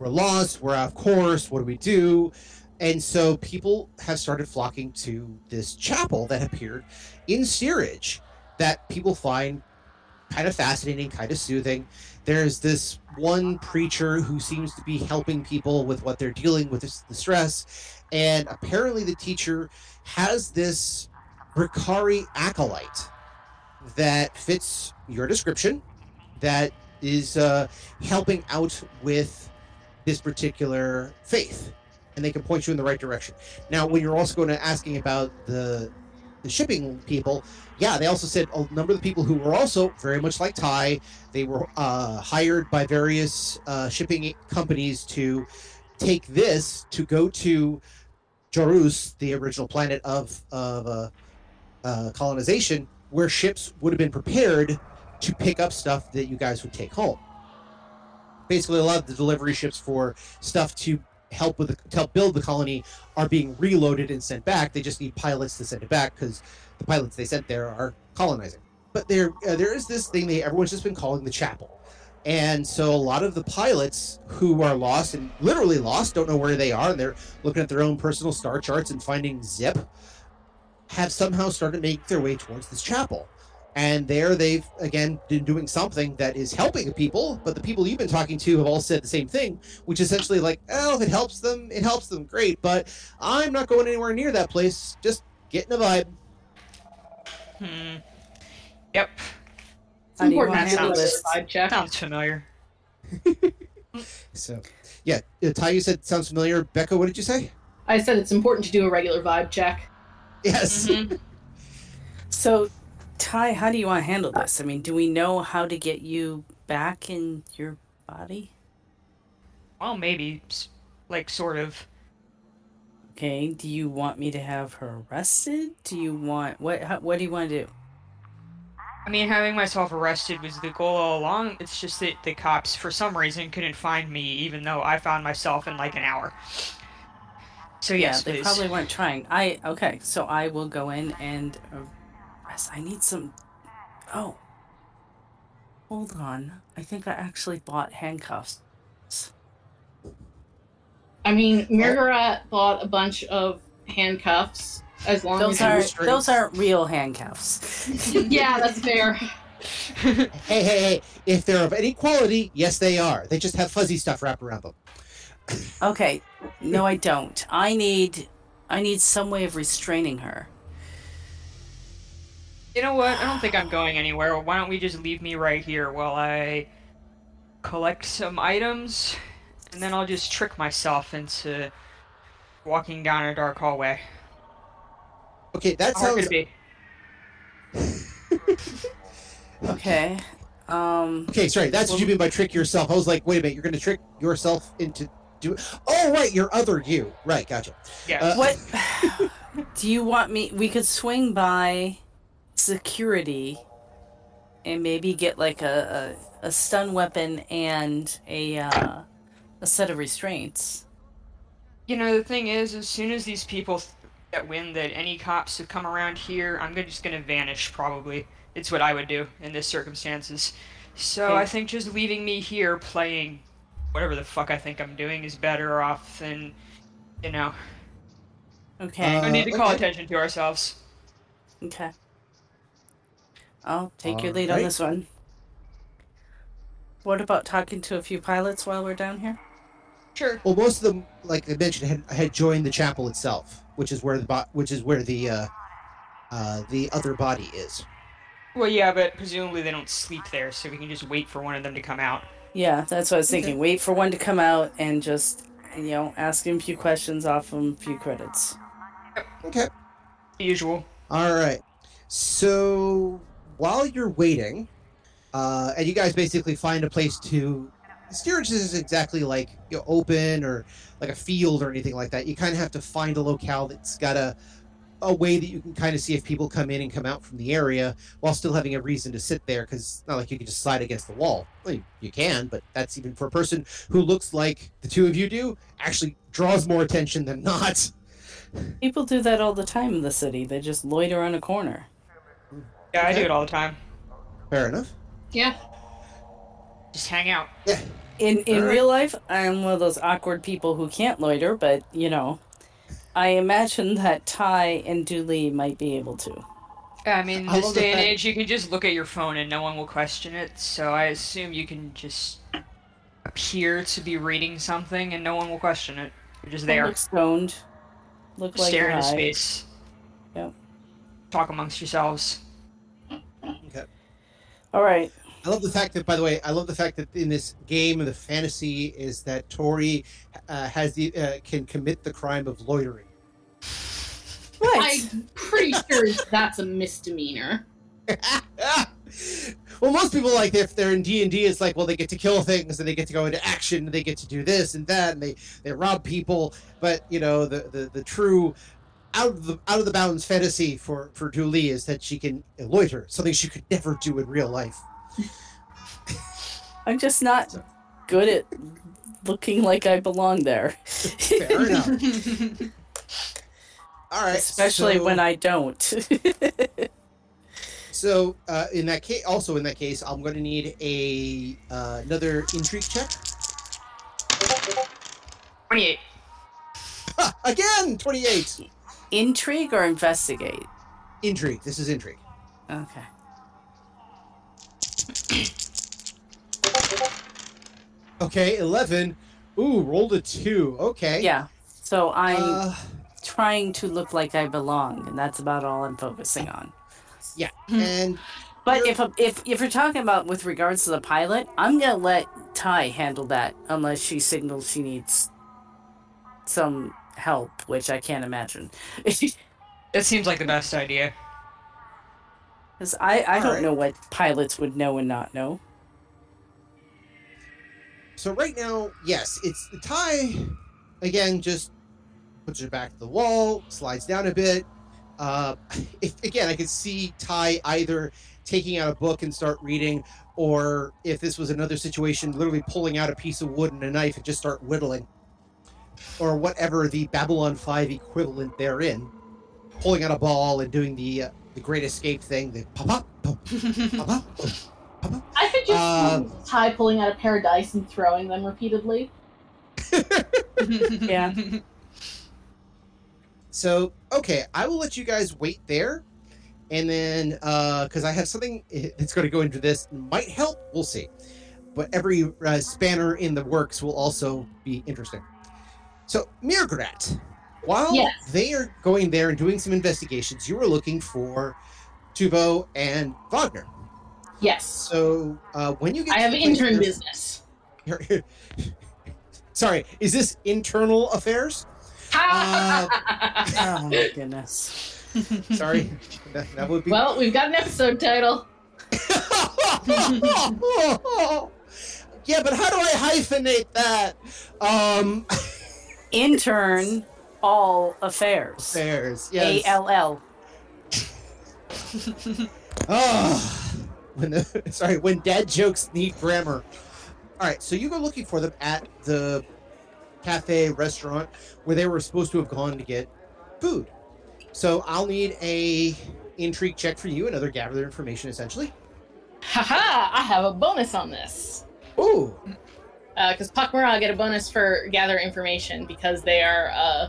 S2: we're lost, we're out of course, what do we do? And so people have started flocking to this chapel that appeared in Steerage that people find kind of fascinating, kind of soothing. There's this one preacher who seems to be helping people with what they're dealing with the stress. And apparently the teacher has this Ricari acolyte that fits your description that is uh, helping out with this particular faith and they can point you in the right direction. Now when you're also going to asking about the the shipping people yeah they also said a number of the people who were also very much like ty they were uh, hired by various uh, shipping companies to take this to go to Jorus, the original planet of of uh, uh, colonization, where ships would have been prepared to pick up stuff that you guys would take home basically a lot of the delivery ships for stuff to help with the, to help build the colony are being reloaded and sent back. They just need pilots to send it back because the pilots they sent there are colonizing. But there uh, there is this thing that everyone's just been calling the chapel. And so a lot of the pilots who are lost and literally lost, don't know where they are, and they're looking at their own personal star charts and finding zip, have somehow started making their way towards this chapel and there they've again been doing something that is helping people but the people you've been talking to have all said the same thing which essentially like oh if it helps them it helps them great but i'm not going anywhere near that place just getting a vibe
S3: Hmm. Yep.
S4: It's
S5: How do you
S4: important
S5: wanna
S4: to a vibe check.
S3: Sounds familiar.
S2: so yeah uh, ty you said sounds familiar becca what did you say
S4: I said it's important to do a regular vibe check.
S2: yes
S3: Mhm.
S5: So, Ty, how do you want to handle uh, this? I mean, do we know how to get you back in your body?
S3: Well, maybe, like, sort of.
S5: Okay. Do you want me to have her arrested? Do you want what? How, what do you want to do?
S3: I mean, having myself arrested was the goal all along. It's just that the cops, for some reason, couldn't find me, even though I found myself in like an hour. So yes,
S5: yeah, they
S3: please.
S5: probably weren't trying. I okay. So I will go in and uh, arrest. I need some. Oh. Hold on. I think I actually bought handcuffs.
S4: I mean, Mirgarat bought a bunch of handcuffs as long
S5: Those
S4: as
S5: are those aren't real handcuffs.
S4: Yeah, that's fair.
S2: hey hey hey if they're of any quality yes they are they just have fuzzy stuff wrapped around them
S5: Okay. No, I don't. I need I need some way of restraining her.
S3: You know what? I don't think I'm going anywhere. Why don't we just leave me right here while I collect some items, and then I'll just trick myself into walking down a dark hallway.
S2: okay that
S3: How hard
S2: sounds
S3: be?
S5: Okay. Um
S2: Okay, sorry. That's what you mean by trick yourself. I was like, wait a minute, you're going to trick yourself into do. Oh, right, your other you. Right, gotcha.
S3: Yeah.
S2: Uh,
S5: what do you want me we could swing by security and maybe get like a, a stun weapon and a uh, a set of restraints.
S3: You know, the thing is, as soon as these people th- get wind that any cops have come around here, I'm just gonna vanish, probably. It's what I would do in this circumstances. So
S5: Okay.
S3: I think just leaving me here playing whatever the fuck I think I'm doing is better off than, you know,
S5: Okay.
S2: Uh,
S3: we need to call
S2: okay.
S3: attention to ourselves.
S5: okay. I'll take your lead on this one. What about talking to a few pilots while we're down here?
S3: Sure.
S2: Well, most of them, like I mentioned, had, had joined the chapel itself, which is where the bo- which is where the uh, uh, the other body is.
S3: Well, yeah, but presumably they don't sleep there, so we can just wait for one of them to come out.
S5: Yeah, that's what I was
S2: Okay.
S5: thinking. Wait for one to come out and just, you know, ask him a few questions, off him a few credits.
S2: Okay.
S3: Usual.
S2: All right. So while you're waiting, uh, and you guys basically find a place to. The steerage isn't exactly like you know, open or like a field or anything like that. You kind of have to find a locale that's got a a way that you can kind of see if people come in and come out from the area while still having a reason to sit there because not like you can just slide against the wall. Well, you, you can, but that's even for a person who looks like the two of you do, actually draws more attention than not.
S5: People do that all the time in the city. They just loiter on a corner.
S3: Yeah, I do it all the time.
S2: Fair enough.
S4: Yeah.
S3: Just hang out. Yeah.
S5: In in
S2: Alright.
S5: real life, I'm one of those awkward people who can't loiter, but you know, I imagine that Ty and Du'li might be able to.
S3: I mean,
S2: I
S3: this day and age, you can just look at your phone and no one will question it. So I assume you can just appear to be reading something and no one will question it. You're just there,
S5: Look stoned. Look like
S3: stare
S5: you're
S3: into space.
S5: Yep.
S3: Talk amongst yourselves.
S2: Okay.
S5: All right.
S2: I love the fact that, by the way, I love the fact that in this game, the fantasy is that Tori uh, has the uh, can commit the crime of loitering.
S5: Right.
S4: I'm pretty sure that's a misdemeanor.
S2: well, most people like if they're in D and D, it's like, well, they get to kill things and they get to go into action, and they get to do this and that, and they they rob people. But you know, the the, the true out of the out of the bounds fantasy for for Julie is that she can loiter, something she could never do in real life.
S5: I'm just not good at looking like I belong there.
S2: Fair enough. All right,
S5: Especially
S2: so-
S5: when I don't.
S2: So uh, in that case, also in that case, I'm going to need a uh, another intrigue check.
S3: 28.
S2: Ha, again, twenty-eight.
S5: Intrigue or investigate?
S2: Intrigue. This is intrigue.
S5: Okay.
S2: Okay, eleven. Ooh, rolled a two. Okay.
S5: Yeah. So I'm
S2: Uh,
S5: trying to look like I belong, and that's about all I'm focusing on. Yeah.
S2: And
S5: But if if if you're talking about with regards to the pilot, I'm gonna let Ty handle that unless she signals she needs some help, which I can't imagine.
S3: That seems like the best idea.
S5: Because I I don't
S2: Alright.
S5: know what pilots would know and not know.
S2: so right now, yes, it's the tie. Again, just puts her back to the wall, slides down a bit. Uh, if again, I could see Ty either taking out a book and start reading, or if this was another situation, literally pulling out a piece of wood and a knife and just start whittling, or whatever the Babylon Five equivalent therein, pulling out a ball and doing the uh, the Great Escape thing, the pop pop pop pop pop. pop.
S4: I could just
S2: Uh,
S4: see Ty pulling out a pair of dice and throwing them repeatedly.
S5: Yeah.
S2: So okay, I will let you guys wait there, and then because I have something that's going to go into this might help. We'll see, but every uh, spanner in the works will also be interesting. So mrr'grr'rat, while
S4: Yes.
S2: they are going there and doing some investigations, you were looking for Tuvo and Wagner.
S4: Yes.
S2: So uh, when you get,
S4: I
S2: to
S4: have
S2: the
S4: intern
S2: where-
S4: business.
S2: Sorry, is this internal affairs? Uh,
S5: Oh my goodness.
S2: Sorry, that, that would be.
S4: well, we've got an episode title.
S2: yeah, but how do I hyphenate that? Um,
S5: Intern all affairs.
S2: affairs.
S5: A
S2: Yes.
S5: L L.
S2: Ah, when the sorry when dad jokes need grammar. All right, so you go looking for them at the cafe restaurant where they were supposed to have gone to get food. So I'll need a intrigue check for you, another gather information essentially.
S4: Haha! I have a bonus on this.
S2: Ooh,
S4: Because Pak'ma'ra get a bonus for gather information because they are. Uh,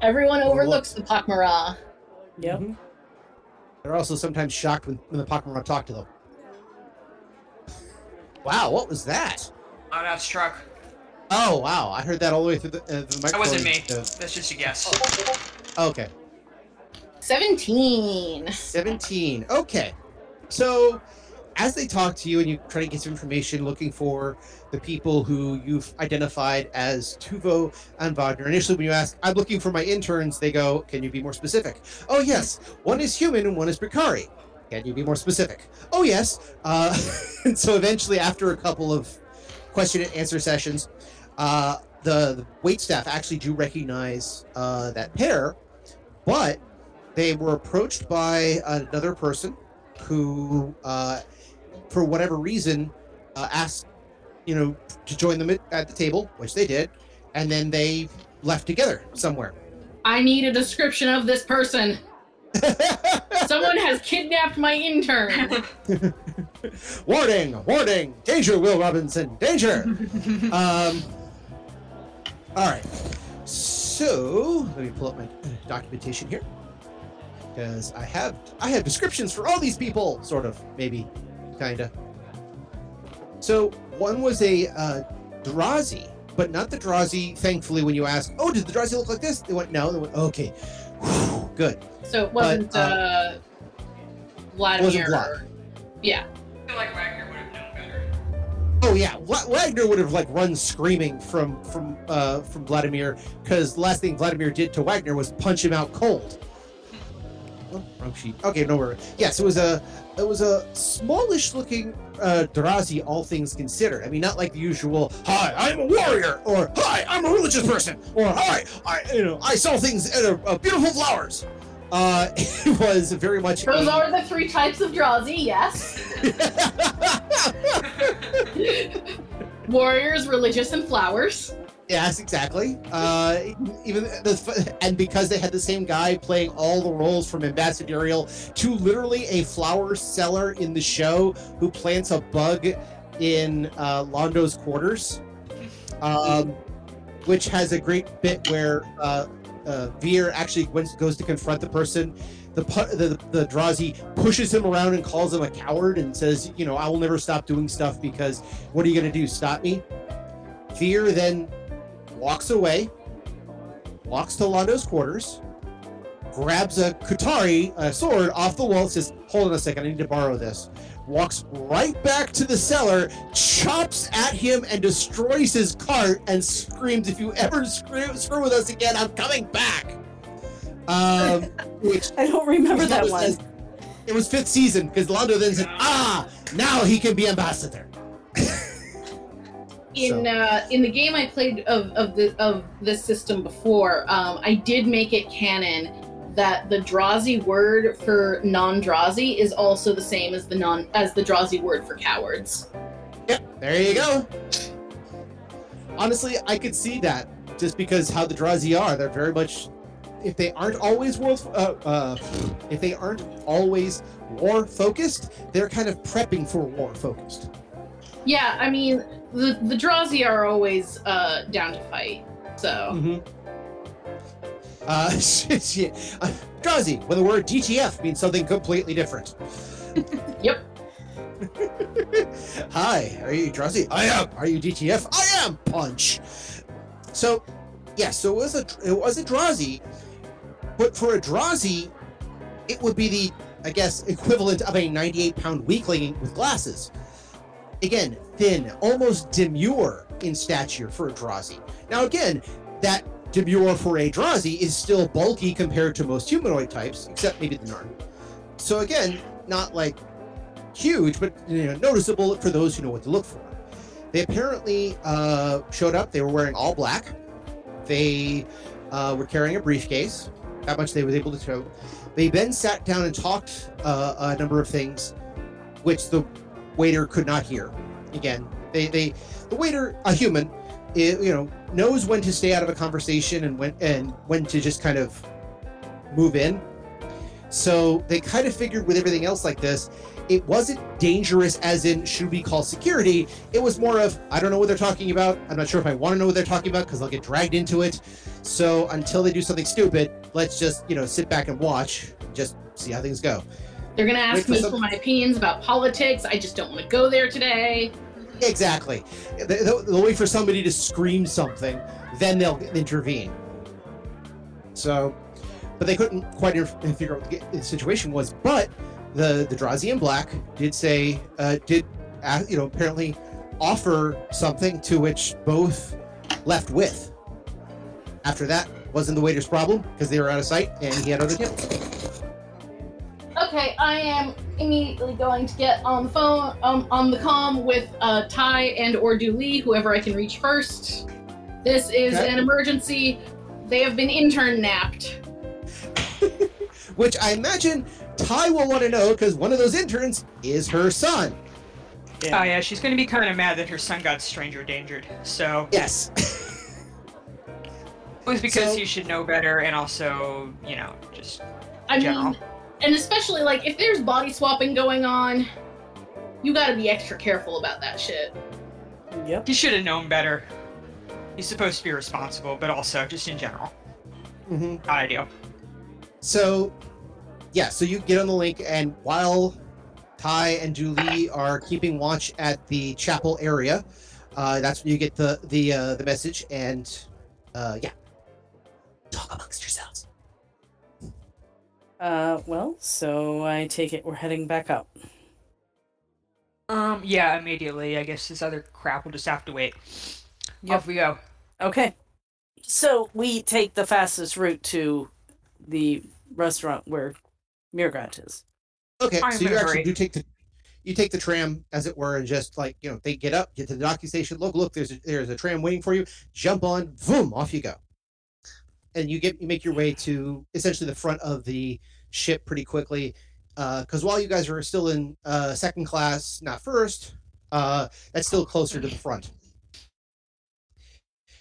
S4: everyone overlooks the Pak'ma'ra.
S5: Yep.
S2: Mhm. They're also sometimes shocked when, when the Pokemon talk to them. Wow, what was that?
S3: Oh, that's truck.
S2: Oh wow, I heard that all the way through the, uh, the
S3: That wasn't me.
S2: Uh,
S3: That's just a guess.
S2: okay,
S4: 17.
S2: 17. Okay. So, as they talk to you and you try to get some information looking for the people who you've identified as Tuvo and Wagner, initially when you ask, I'm looking for my interns, they go, Can you be more specific? Oh, yes. One is human and one is Brakiri. Can you be more specific? Oh, yes. Uh, and so eventually, after a couple of question and answer sessions, uh, the, the wait staff actually do recognize uh, that pair, but they were approached by another person who, uh, for whatever reason, uh, asked, you know, to join them at, the table, which they did, and then they left together somewhere.
S4: I need a description of this person. Someone has kidnapped my intern.
S2: warning! Warning! Danger, Will Robinson! Danger! um. All right. So let me pull up my documentation here because I have I have descriptions for all these people, sort of, maybe, kinda. So one was a uh, Drazi, but not the Drazi. Thankfully, when you ask, "Oh, did the Drazi look like this?" They went, "No." They went, "Okay, Whew, good."
S4: So it wasn't
S2: But, uh,
S4: uh, Vladimir.
S2: Vlad.
S4: or- Yeah.
S3: I feel like Wagner would have known better.
S2: Oh yeah, Wa- Wagner would have like run screaming from from uh, from Vladimir because the last thing Vladimir did to Wagner was punch him out cold. Oh, wrong sheet. Okay, no worry. Yes, it was a it was a smallish looking uh, Drazi, all things considered. I mean, not like the usual "Hi, I'm a warrior" or "Hi, I'm a religious person" or "Hi, I you know I sell things are uh, beautiful flowers." Uh, it was very much.
S4: Those
S2: a-
S4: are the three types of Drazi, yes. Warriors, religious, and flowers.
S2: Yes, exactly. Uh, even the, and because they had the same guy playing all the roles from ambassadorial to literally a flower seller in the show who plants a bug in uh, Londo's quarters, um, which has a great bit where uh, uh, Vir actually goes to confront the person. The, the the Drazi pushes him around and calls him a coward and says, you know, I will never stop doing stuff because what are you going to do? Stop me? Vir then walks away, walks to Londo's quarters, grabs a Kutari, a sword, off the wall, says, Hold on a second, I need to borrow this. Walks right back to the cellar, chops at him, and destroys his cart, and screams, If you ever screw, screw with us again, I'm coming back. Um, which
S5: I don't remember that one.
S2: says- it was fifth season because Londo then said, Ah, now he can be ambassador.
S4: In
S2: So-
S4: uh, in the game I played of of the of this system before, um, I did make it canon that the Drazi word for non-Drazi is also the same as the non as the Drazi word for cowards.
S2: Yep, there you go. Honestly, I could see that just because how the Drazi are. They're very much, if they aren't always world, uh, uh, if they aren't always war focused, they're kind of prepping for war focused.
S4: Yeah, I mean the the Drazi are always uh, down to fight. So
S2: Mm-hmm. Uh. Uh, Drazi, when the word DTF means something completely different.
S4: Yep.
S2: Hi, are you Drazi? I am. Are you DTF? I am. Punch. So, yeah. So it was a it was a Drazi, but for a Drazi, it would be the I guess equivalent of a 98 pound weakling with glasses. Again, thin, almost demure in stature for a Drazi. Now, again, that demure for a Drazi is still bulky compared to most humanoid types, except maybe the Narn. So again, not like huge, but you know, noticeable for those who know what to look for. They apparently uh, showed up. They were wearing all black. They uh, were carrying a briefcase. That much they were able to show. They then sat down and talked uh, a number of things, which the waiter could not hear. Again, they they the waiter, a human, i you know, knows when to stay out of a conversation and when and when to just kind of move in. So they kind of figured with everything else like this, it wasn't dangerous as in should we call security. It was more of I don't know what they're talking about. I'm not sure if I want to know what they're talking about because I'll get dragged into it. So until they do something stupid, let's just you know sit back and watch, just see how things go.
S4: They're gonna ask
S2: Wait
S4: me for my opinions about politics. I just don't want to go there today.
S2: Exactly. They- They'll, they'll wait for somebody to scream something, then they'll intervene. So, but they couldn't quite figure out what the the situation was. But the the Drazi in Black did say, uh, did uh, you know apparently offer something to which both left with. After that, wasn't the waiter's problem because they were out of sight and he had other tips.
S4: Okay, I am immediately going to get on the phone, um, on the com with uh, Ty and or Du'li, whoever I can reach first. This is
S2: Okay.
S4: an emergency. They have been intern napped.
S2: Which I imagine Ty will want to know because one of those interns is her son.
S5: Yeah.
S3: Oh yeah, she's gonna be kind of mad that her son got stranger endangered. So
S2: Yes.
S3: it was because
S2: So-
S3: you should know better, and also, you know, just
S4: I
S3: General.
S4: mean, and especially like if there's body swapping going on, you got to be extra careful about that shit.
S5: Yep.
S3: he should have known better. He's supposed to be responsible, but also just in general,
S2: hmm
S3: not ideal.
S2: So, yeah, so you get on the link, and while Ty and Julie are keeping watch at the chapel area, uh, that's when you get the the uh, the message, and uh, yeah, talk amongst yourselves.
S5: Uh, well, so I take it we're heading back up.
S3: Um, yeah, immediately. I guess this other crap will just have to wait.
S5: Yep.
S3: Off we go.
S5: Okay. So we take the fastest route to the restaurant where mrr'grr'rat is.
S2: Okay,
S3: I'm
S2: so you
S3: in
S2: actually
S3: hurry.
S2: do take the you take the tram as it were, and just like you know, they get up, get to the docking station. Look, look, there's a, there's a tram waiting for you. Jump on, boom, off you go, and you get you make your way to essentially the front of the ship pretty quickly. Uh because while you guys are still in uh, second class, not first, uh, that's still closer to the front.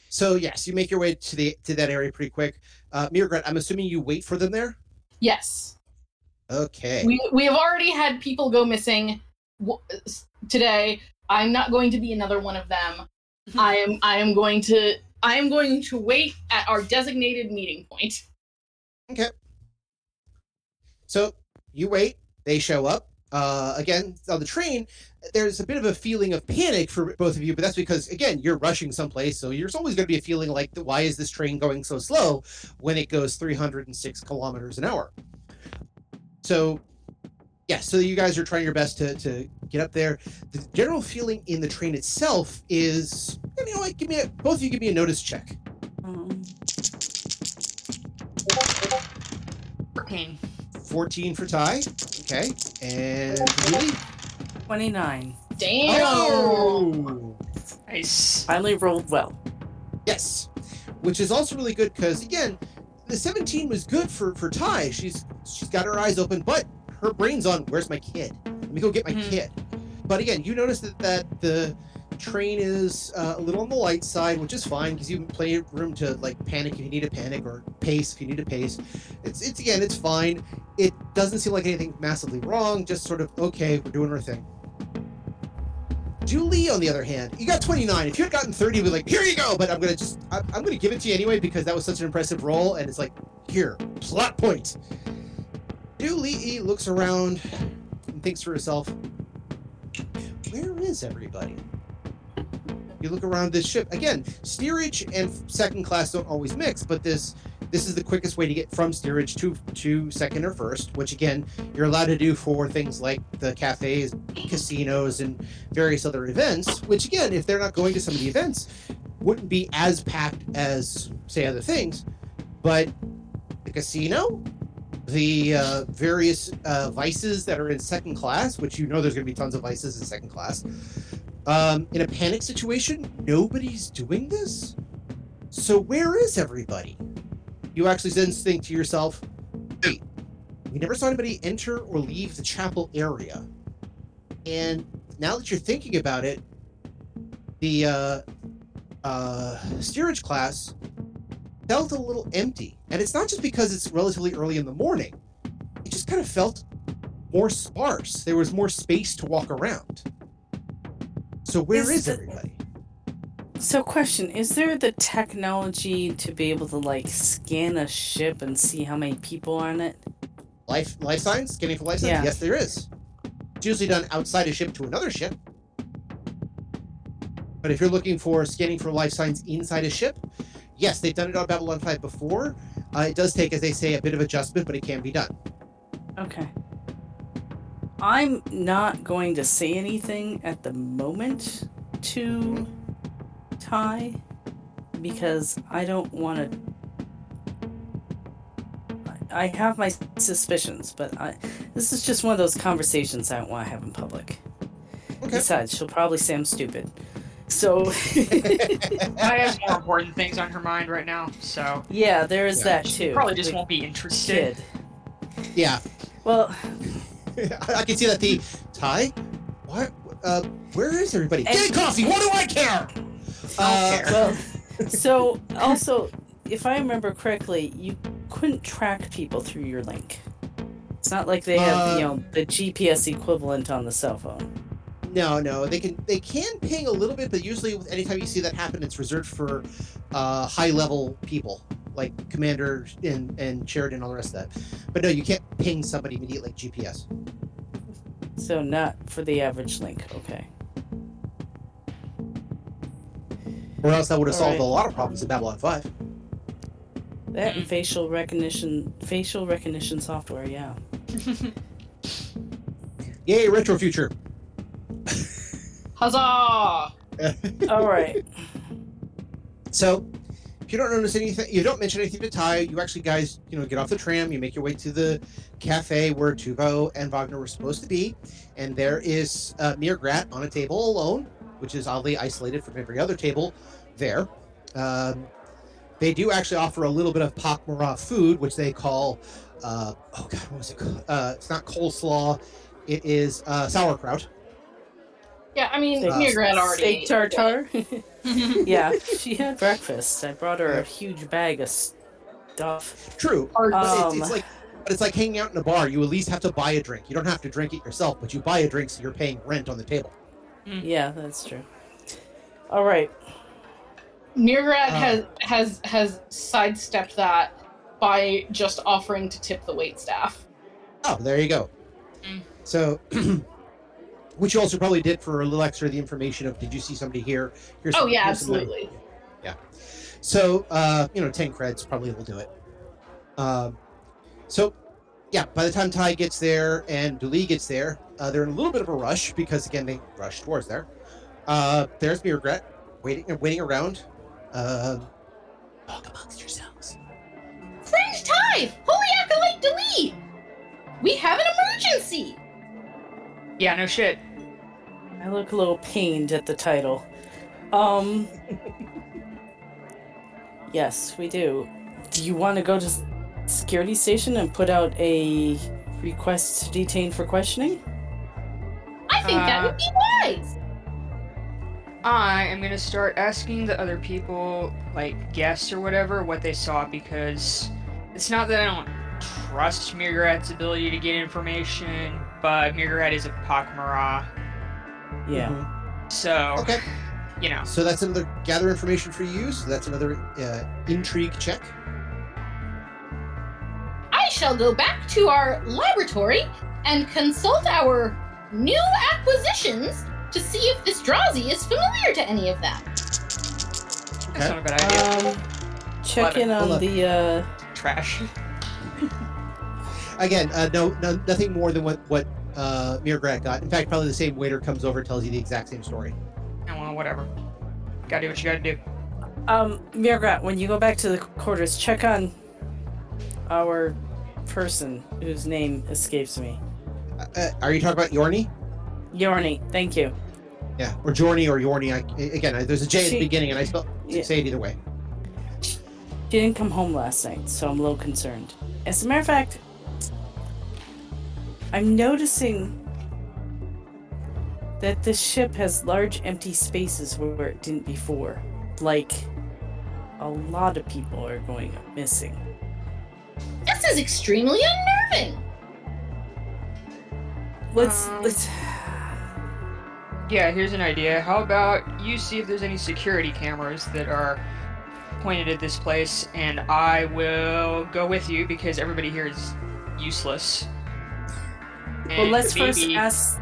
S2: So yes, you make your way to the to that area pretty quick. Uh, mrr'grr'rat, I'm assuming you wait for them there.
S4: Yes,
S2: Okay.
S4: we we have already had people go missing w- today. I'm not going to be another one of them. I am I am going to I am going to wait at our designated meeting point.
S2: So you wait, they show up. Uh, again, on the train, there's a bit of a feeling of panic for both of you, but that's because, again, you're rushing someplace. So there's always going to be a feeling like, why is this train going so slow when it goes 306 kilometers an hour? So, yeah, so you guys are trying your best to, to get up there. The general feeling in the train itself is, you know what, give me a, both of you give me a notice check.
S5: Um,
S3: 14.
S2: 14 for Ty. Okay. And Julie?
S5: 29.
S4: Damn.
S2: Oh!
S3: Nice.
S5: Finally rolled well.
S2: Yes, which is also really good because again, the 17 was good for for Ty. She's she's got her eyes open, but her brain's on. Where's my kid? Let me go get my
S3: Mhm.
S2: kid. But again, you notice that that the train is uh, a little on the light side, which is fine because you plenty of room to like panic if you need to panic or pace if you need to pace. It's it's again, it's fine. It doesn't seem like anything massively wrong. Just sort of okay, we're doing our thing. Julie, on the other hand, you got 29. If you had gotten 30, you'd be like, here you go. But I'm gonna just, I'm, I'm gonna give it to you anyway because that was such an impressive roll, and it's like, here, plot point. Julie looks around and thinks to herself, where is everybody? You look around this ship again. Steerage and second class don't always mix, but this this is the quickest way to get from steerage to to second or first, which again you're allowed to do for things like the cafes, casinos, and various other events. Which again, if they're not going to some of the events, wouldn't be as packed as say other things. But the casino, the uh, various uh, vices that are in second class, which you know there's going to be tons of vices in second class. Um, in a panic situation, nobody's doing this. So where is everybody? You actually then think to yourself, wait, we never saw anybody enter or leave the chapel area. And now that you're thinking about it, the uh, uh, steerage class felt a little empty, and it's not just because it's relatively early in the morning. It just kind of felt more sparse. There was more space to walk around. So where
S5: Is
S2: is everybody?
S5: So, question: Is there the technology to be able to like scan a ship and see how many people are on it?
S2: Life life signs? Scanning for life signs?
S5: Yeah.
S2: Yes, there is. It's usually done outside a ship to another ship. But if you're looking for scanning for life signs inside a ship, yes, they've done it on Babylon 5 before. Uh, it does take, as they say, a bit of adjustment, but it can be done.
S5: Okay. I'm not going to say anything at the moment to Ty because I don't want to. I have my suspicions, but I, this is just one of those conversations I don't want to have in public.
S2: Okay.
S5: Besides, she'll probably say I'm stupid. So,
S3: I have more important things on her mind right now, so
S5: yeah, there is
S2: Yeah.
S5: that
S3: she
S5: too.
S3: probably just
S5: The
S3: won't be interested.
S5: kid.
S2: yeah.
S5: Well,
S2: I can see that the Ty, what? Uh, where is everybody?
S5: And-
S2: Get a coffee. What do I care? Uh,
S5: Well, so also, if I remember correctly, you couldn't track people through your link. It's not like they have, you
S2: Uh,
S5: know, the GPS equivalent on the cell phone.
S2: No, no, they can they can ping a little bit, but usually anytime you see that happen, it's reserved for uh, high level people like Commander and and Sheridan and all the rest of that. But no, you can't ping somebody immediately like GPS.
S5: So not for the average link. Okay.
S2: Or else that would have solved
S5: Alright.
S2: a lot of problems in Babylon Five.
S5: That and facial recognition, facial recognition software. Yeah.
S2: Yay, retro future.
S4: Huzzah!
S5: All right.
S2: So, if you don't notice anything, you don't mention anything to Ty. You actually guys, you know, get off the tram. You make your way to the cafe where Tuvo and Wagner were supposed to be, and there is uh, mrr'grr'rat on a table alone, which is oddly isolated from every other table there. Um, they do actually offer a little bit of Pak'ma'ra food, which they call, uh, oh god, what was it? called? Uh, it's not coleslaw. It is uh, sauerkraut.
S4: Yeah, I mean,
S5: Steak-
S4: mrr'grr'rat already.
S5: Steak tartare. yeah, she had breakfast. I brought her
S2: Yeah.
S5: a huge bag of stuff.
S2: True,
S4: Or-
S2: but it's,
S5: Um,
S2: it's like but it's like hanging out in a bar. You at least have to buy a drink. You don't have to drink it yourself, but you buy a drink so you're paying rent on the table.
S5: Yeah, that's true. All right.
S4: mrr'grr'rat
S2: Uh.
S4: has has has sidestepped that by just offering to tip the wait staff.
S2: Oh, there you go.
S3: Mm.
S2: So, which you also probably did for a little extra of the information of did you see somebody here? Here's
S4: Oh
S2: some-
S4: yeah,
S2: here's some money.
S4: absolutely.
S2: So, uh, you know, 10 creds probably will do it. Um, so, yeah, by the time Ty gets there and Du'li gets there, uh, they're in a little bit of a rush because, again, they rush towards there. Uh, there's regret waiting waiting around. Um, talk amongst yourselves.
S4: Friend Tithe, Holy Acolyte Delete! We have an emergency!
S3: yeah, no shit.
S5: I look a little pained at the title. Um. yes, we do. Do you want to go to security station and put out a request to detain for questioning?
S4: I think that
S3: Uh,
S4: would be wise!
S3: I am gonna start asking the other people, like guests or whatever, what they saw because it's not that I don't trust mrr'grr'rat's ability to get information, but mrr'grr'rat is a Pak'ma'ra,
S5: Yeah.
S2: Mhm.
S3: so
S2: Okay.
S3: you know.
S2: So that's another gather information for you. So that's another uh, intrigue check.
S4: I shall go back to our laboratory and consult our new acquisitions to see if this Drazi is familiar to any of them.
S3: That's not a bad idea.
S5: Um. Check in on the uh.
S3: Trash.
S2: Again, uh, no, no, nothing more than what what uh, mrr'grr'rat got. In fact, probably the same waiter comes over, tells you the exact same story.
S3: Oh, well, whatever. Gotta do what you gotta do.
S5: Um, mrr'grr'rat, when you go back to the quarters, check on our person whose name escapes me.
S2: Uh, uh, are you talking about Yorni?
S5: Yorni, thank you.
S2: Yeah, or Jorni or Yorni. I, again, I- there's a J at the beginning, and I spell
S5: Yeah.
S2: say it either way.
S5: She didn't come home last night, so I'm a little concerned. As a matter of fact, I'm noticing that this ship has large empty spaces where it didn't before. Like, a lot of people are going missing.
S4: This is extremely unnerving.
S5: Let's
S3: Um,
S5: let's.
S3: Yeah, here's an idea. How about you see if there's any security cameras that are pointed at this place, and I will go with you because everybody here is useless.
S5: Well, let's first ask.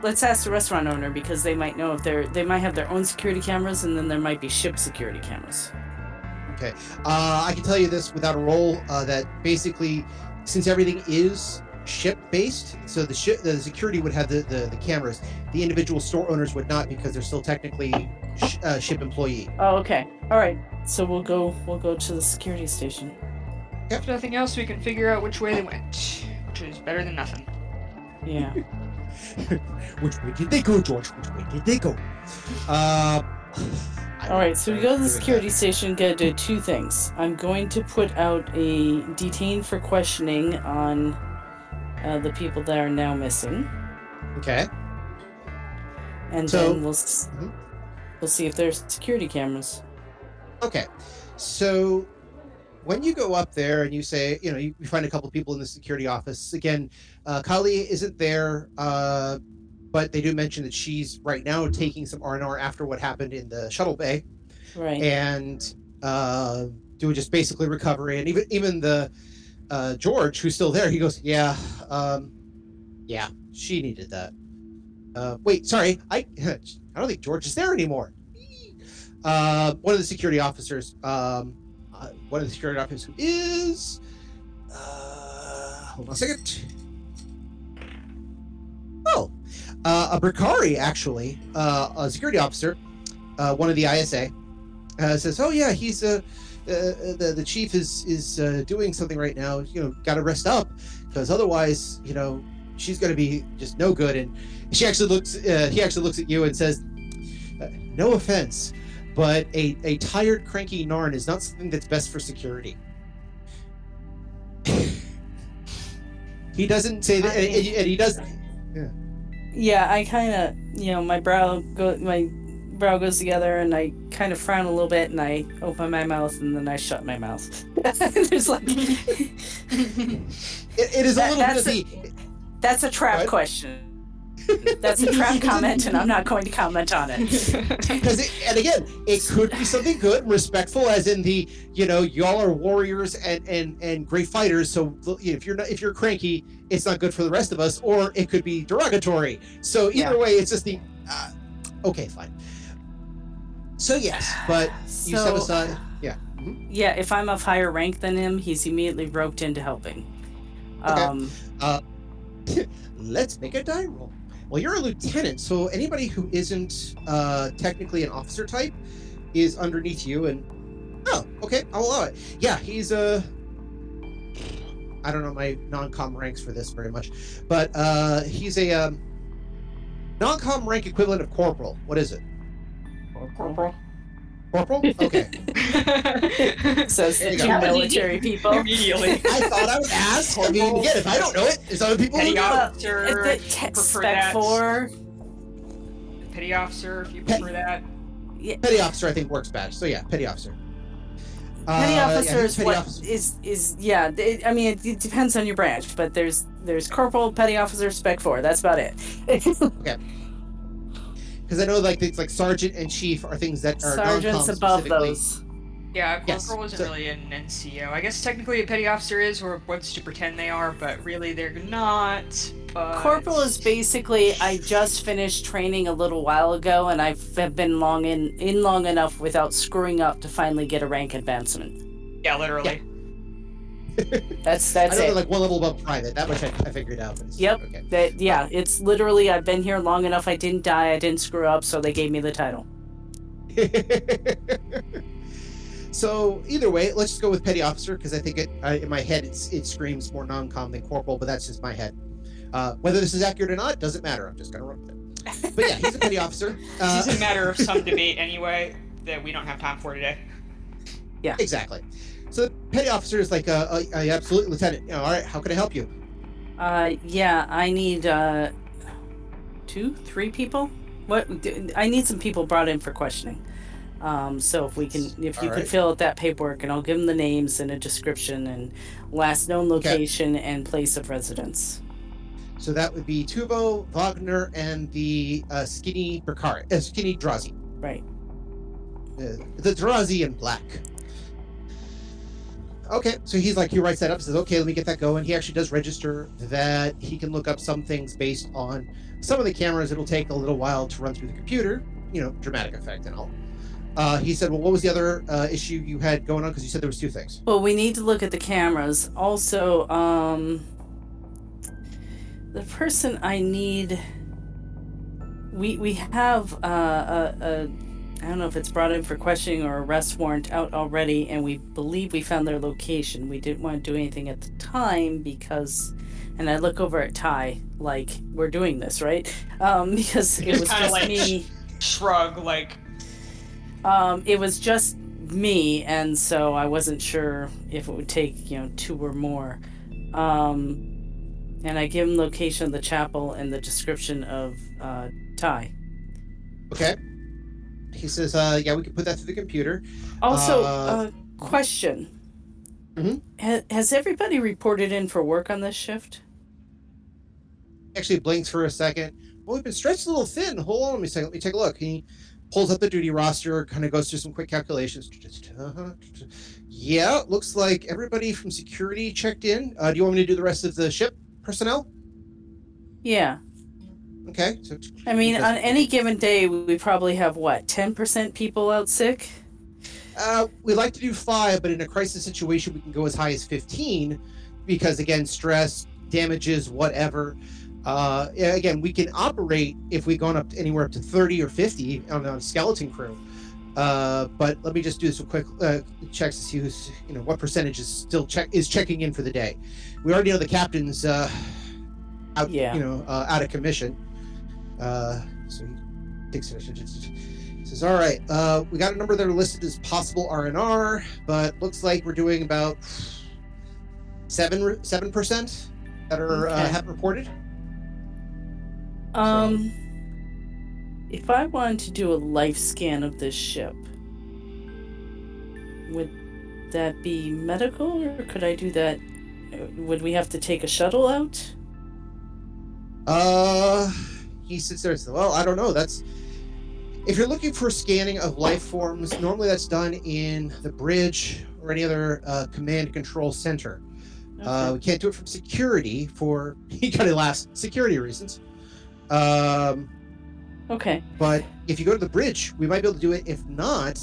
S5: Let's ask the restaurant owner because they might know if they're they might have their own security cameras, and then there might be ship security cameras.
S2: Okay. Uh, I can tell you this without a roll uh, that basically, since everything is ship based, so the ship the security would have the, the, the cameras. The individual store owners would not because they're still technically sh- uh, ship employee.
S5: Oh, okay. All right. So we'll go. We'll go to the security station.
S3: If nothing else, we can figure out which way they went, which is better than nothing.
S5: Yeah.
S2: Which way did they go, George? Which way did they go? Uh,
S5: All right. So we go to the security station. Gonna do two things. I'm going to put out a detain for questioning on uh, the people that are now missing.
S2: Okay.
S5: and
S2: So-
S5: then we'll
S2: Mhm.
S5: we'll see if there's security cameras.
S2: Okay. So when you go up there and you say, you know, you, you find a couple people in the security office, again, uh, Kali isn't there, uh, but they do mention that she's right now taking some R&R after what happened in the shuttle bay
S5: Right.
S2: and uh, doing just basically recovery. And even even the uh, George, who's still there, he goes, yeah, um, yeah, she needed that. Uh, wait, sorry, I I don't think George is there anymore. Uh, one of the security officers, um, uh, one of the security officers who is, uh, hold on a second. Oh, uh, a Brakiri, actually, uh, a security officer, uh, one of the ISA, says, "Oh yeah, he's uh, the the chief is is doing something right now. You know, got to rest up because otherwise, you know, she's going to be just no good." And she actually looks, he actually looks at you and says, "No offense, but a a tired, cranky Narn is not something that's best for security." he doesn't say that, and, and he- and he does.
S5: Yeah, I kind of, you know, my brow go, my brow goes together, and I kind of frown a little bit, and I open my mouth, and then I shut my mouth. There's like,
S2: It, it is a little bit
S5: that's
S2: of the.
S5: that's a trap
S2: What?
S5: question. That's a trap comment, and I'm not going to comment on it.
S2: because it, and again it could be something good and respectful as in the you know y'all are warriors and and and great fighters so if you're not if you're cranky it's not good for the rest of us or it could be derogatory so either
S5: Yeah.
S2: way it's just the uh, okay fine so yes but you set aside yeah mhm.
S5: Yeah, if I'm of higher rank than him, he's immediately roped into helping.
S2: Okay.
S5: Um,
S2: let's make a die roll well you're a lieutenant so anybody who isn't uh technically an officer type is underneath you and oh okay i'll allow it. Yeah he's uh i don't know my non-com ranks for this very much but uh he's a um non-com rank equivalent of corporal. What is it? Corporal okay
S5: says
S2: There
S5: the
S2: you
S5: two
S2: go.
S5: military people.
S3: Immediately.
S2: i thought i would ask i mean again if i don't know it there's other people who
S3: Petty
S2: know it.
S3: officer,
S5: the
S3: if
S5: te-
S3: prefer
S5: spec
S3: that.
S5: four.
S3: Petty officer, if you
S2: Petty-
S3: prefer that.
S2: petty officer i think works best so yeah petty officer
S5: Petty
S2: Uh, yeah,
S5: officer
S2: he's
S5: is
S2: petty
S5: what
S2: officer.
S5: is is yeah. It, I mean, it, it depends on your branch, but there's there's corporal, petty officer, spec four. That's about it.
S2: Because I know like things like sergeant and chief are things that are
S5: Sergeants
S2: non-com
S5: above
S2: specifically.
S5: those.
S3: Yeah,
S2: Yes,
S3: corporal isn't
S2: so-
S3: really an NCO. I guess technically a petty officer is, or wants to pretend they are, but really they're not. But...
S5: Corporal is basically I just finished training a little while ago, and I've have been long in in long enough without screwing up to finally get a rank advancement.
S3: Yeah, literally.
S5: That's
S2: I
S5: that's
S2: know
S5: it.
S2: like one level above private. That much I, I figured out. but
S5: Yep.
S2: Okay.
S5: That yeah, it's literally I've been here long enough. I didn't die. I didn't screw up, so they gave me the title.
S2: so either way, let's just go with petty officer because I think it I, in my head it's, it screams more non-com than corporal, but that's just my head. Uh, whether this is accurate or not doesn't matter. I'm just gonna run with it. But yeah, he's a petty officer. Uh,
S3: This is a matter of some debate anyway that we don't have time for today. Yeah.
S2: Exactly. So the petty officer is like, uh, uh, uh, absolutely, lieutenant. You know, all right, how can I help you?
S5: Uh, yeah, I need uh, two, three people. What I need some people brought in for questioning. Um, so if we can, if you
S2: All
S5: could
S2: right.
S5: fill out that paperwork, and I'll give them the names and a description and last known location and place of residence.
S2: So that would be Tuvo, Wagner, and the uh, skinny Brakiri, uh, skinny Drazi.
S5: Right.
S2: Uh, the Drazi in black. Okay, so he's like, he writes that up, says, okay, let me get that going. He actually does register that he can look up some things based on some of the cameras. It'll take a little while to run through the computer, you know, dramatic effect and all. Uh, he said, well, what was the other uh, issue you had going on? Because you said there was two things.
S5: Well, we need to look at the cameras. Also, um, the person I need. We we have uh, a, a I don't know if it's brought in for questioning or arrest warrant out already, and we believe we found their location. We didn't want to do anything at the time because, and I look over at Ty like we're doing this right, um, because it was just
S3: like-
S5: me.
S3: Shrug, like,
S5: Um, it was just me, and so I wasn't sure if it would take, you know, two or more. Um, and I give him location of the chapel and the description of uh, Ty.
S2: Okay. He says, uh, yeah, we can put that through the computer.
S5: Also,
S2: Uh,
S5: uh, question:
S2: Mhm.
S5: ha- Has everybody reported in for work on this shift?
S2: actually blinks for a second. Well, we've been stretched a little thin. Hold on, let me, second. let me take a look. He pulls up the duty roster, kind of goes through some quick calculations. Yeah, looks like everybody from security checked in. Uh, do you want me to do the rest of the ship personnel?
S5: Yeah,
S2: Okay. So
S5: I mean, on any given day, we probably have what ten percent people out sick.
S2: Uh, we like to do five, but in a crisis situation, we can go as high as 15 because, again, stress, damages, whatever. Uh, again, we can operate if we've gone up anywhere up to 30 or 50 on a skeleton crew. Uh, but let me just do some quick uh, checks to see who's, you know, what percentage is still check is checking in for the day. We already know the captain's uh, out,
S5: Yeah.
S2: you know, uh, out of commission. Uh, so he takes it. Says, all right, uh, we got a number that are listed as possible R and R, but looks like we're doing about seven seven percent that are uh, have reported.
S5: Um, if I wanted to do a life scan of this ship, would that be medical, or could I do that? uh, Would we have to take a shuttle out?
S2: Uh, he sits there and says, "Well, I don't know. That's if you're looking for scanning of life forms. Normally, that's done in the bridge or any other uh, command control center. Uh, we can't do it from security for he kind of last security reasons. Um,
S5: okay.
S2: But if you go to the bridge, we might be able to do it. If not,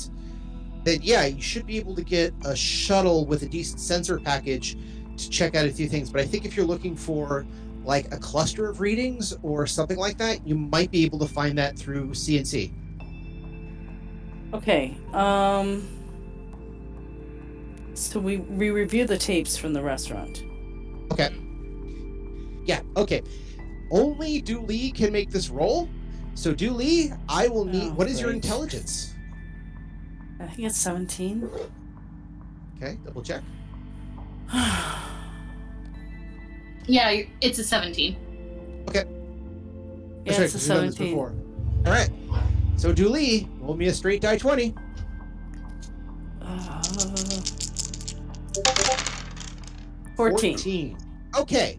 S2: then yeah, you should be able to get a shuttle with a decent sensor package to check out a few things. But I think if you're looking for like a cluster of readings or something like that, you might be able to find that through CNC.
S5: Okay. Um. So we we review the tapes from the restaurant. Okay.
S2: Yeah, okay. Only Du'li can make this roll. So Du'li, I will need.
S5: Oh,
S2: what is your intelligence?
S5: I think it's seventeen.
S2: Okay, double check.
S4: Yeah, it's a 17.
S5: Yeah,
S2: That's right,
S5: it's a
S2: 'cause we've done this
S5: seventeen.
S2: before. All right. So Du'li, roll me a straight die twenty.
S5: Uh, Fourteen.
S2: 14. Okay.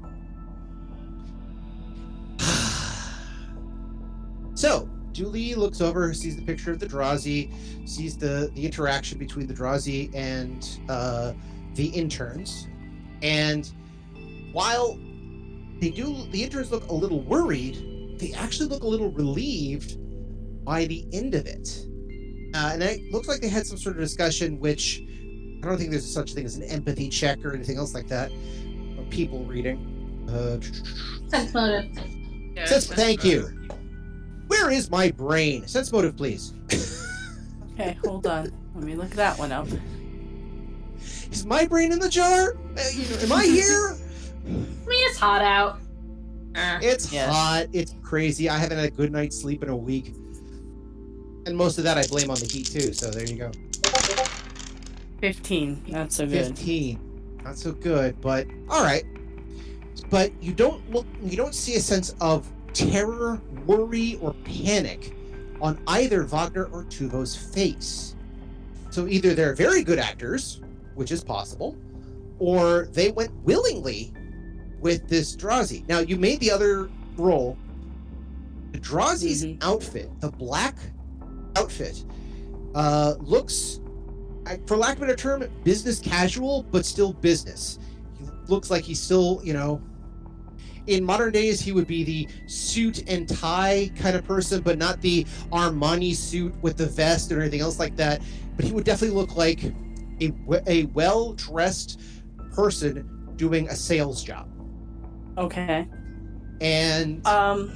S2: so, Julie looks over, sees the picture of the Drazi, sees the, the interaction between the Drazi and uh, the interns. And while they do, the interns look a little worried, they actually look a little relieved by the end of it. Uh, and it looks like they had some sort of discussion, which I don't think there's such a thing as an empathy check or anything else like that. Or people reading. Uh,
S4: Sense motive.
S3: Yeah,
S2: Sense-
S3: that's
S2: thank
S3: better.
S2: you. Where is my brain? Sense motive, please.
S5: Okay, hold on. Let me look that one up.
S2: Is my brain in the jar? Uh, you know, am I here?
S4: I mean, it's hot out.
S3: Eh,
S2: It's
S5: Yes.
S2: hot. It's crazy. I haven't had a good night's sleep in a week. And most of that I blame on the heat too. So there you go.
S5: Fifteen. Not so good.
S2: 15 not so good but all right but you don't look you don't see a sense of terror, worry, or panic on either Wagner or Tuvo's face. So either they're very good actors, which is possible, or they went willingly with this Drazi. Now you made the other roll. The Drazi's
S5: Mhm.
S2: outfit, the black outfit, uh, looks, for lack of a better term, business casual, but still business. He looks like he's still, you know, in modern days he would be the suit and tie kind of person, but not the Armani suit with the vest or anything else like that. But he would definitely look like a, a well dressed person doing a sales job.
S5: Okay.
S2: And
S5: Um,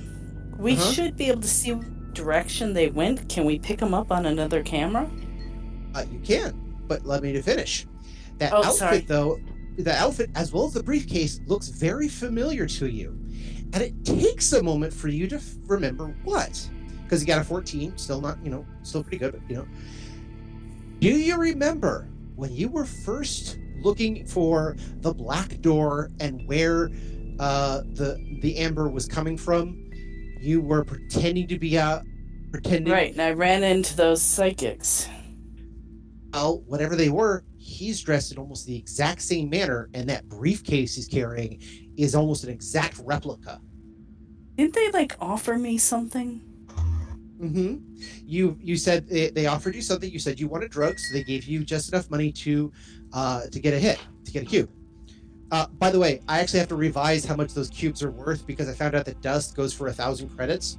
S5: we
S2: Uh-huh.
S5: should be able to see direction they went. Can we pick them up on another camera?
S2: uh, you can, but let me to finish. That
S5: Oh,
S2: outfit,
S5: sorry.
S2: though, the outfit as well as the briefcase looks very familiar to you, and it takes a moment for you to f- remember what. Because you got a 14, still not, you know, still pretty good, but you know. Do you remember when you were first looking for the black door and where uh, the the amber was coming from? You were pretending to be out, pretending
S5: Right, and I ran into those psychics.
S2: well, whatever they were, he's dressed in almost the exact same manner, and that briefcase he's carrying is almost an exact replica.
S5: Didn't they like offer me something?
S2: Mm-hmm. You you said they, they offered you something. You said you wanted drugs, so they gave you just enough money to uh, to get a hit, to get a cube. Uh, by the way, I actually have to revise how much those cubes are worth because I found out that dust goes for a thousand credits,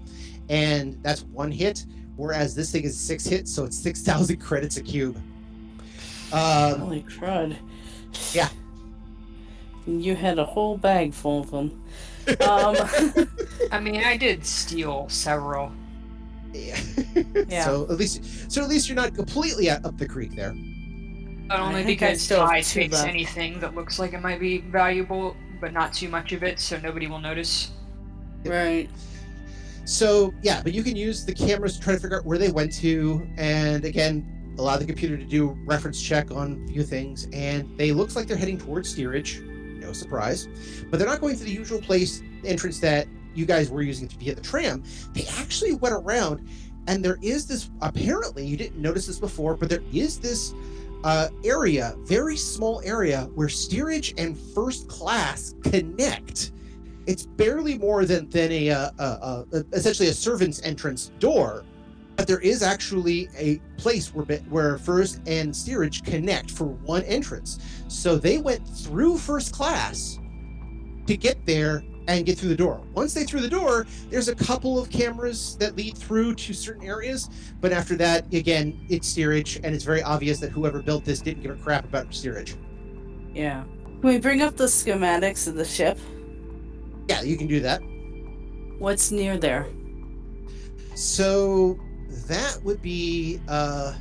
S2: and that's one hit, whereas this thing is six hits, so it's six thousand credits a cube. Um,
S5: Holy crud.
S2: Yeah.
S5: You had a whole bag full of them. Um,
S3: I mean, I did steal several.
S2: Yeah.
S5: Yeah.
S2: So at least, so at least you're not completely up the creek there.
S3: Only because Ty takes
S5: left.
S3: anything that looks like it might be valuable, but not too much of it, so nobody will notice.
S5: right.
S2: So yeah, but you can use the cameras to try to figure out where they went to, and again, allow the computer to do reference check on a few things. And they looks like they're heading towards steerage. No surprise, but they're not going to the usual place entrance that you guys were using to get the tram. They actually went around, and there is this. Apparently, you didn't notice this before, but there is this uh, area, very small area, where steerage and first class connect. It's barely more than than a, uh, uh, uh, essentially a servant's entrance door, but there is actually a place where where first and steerage connect for one entrance. So they went through first class to get there and get through the door. Once they through the door, there's a couple of cameras that lead through to certain areas, but after that, again, it's steerage, and it's very obvious that whoever built this didn't give a crap about steerage.
S5: Yeah. Can we bring up the schematics of the ship?
S2: Yeah, you can do that.
S5: What's near there?
S2: So that would be uh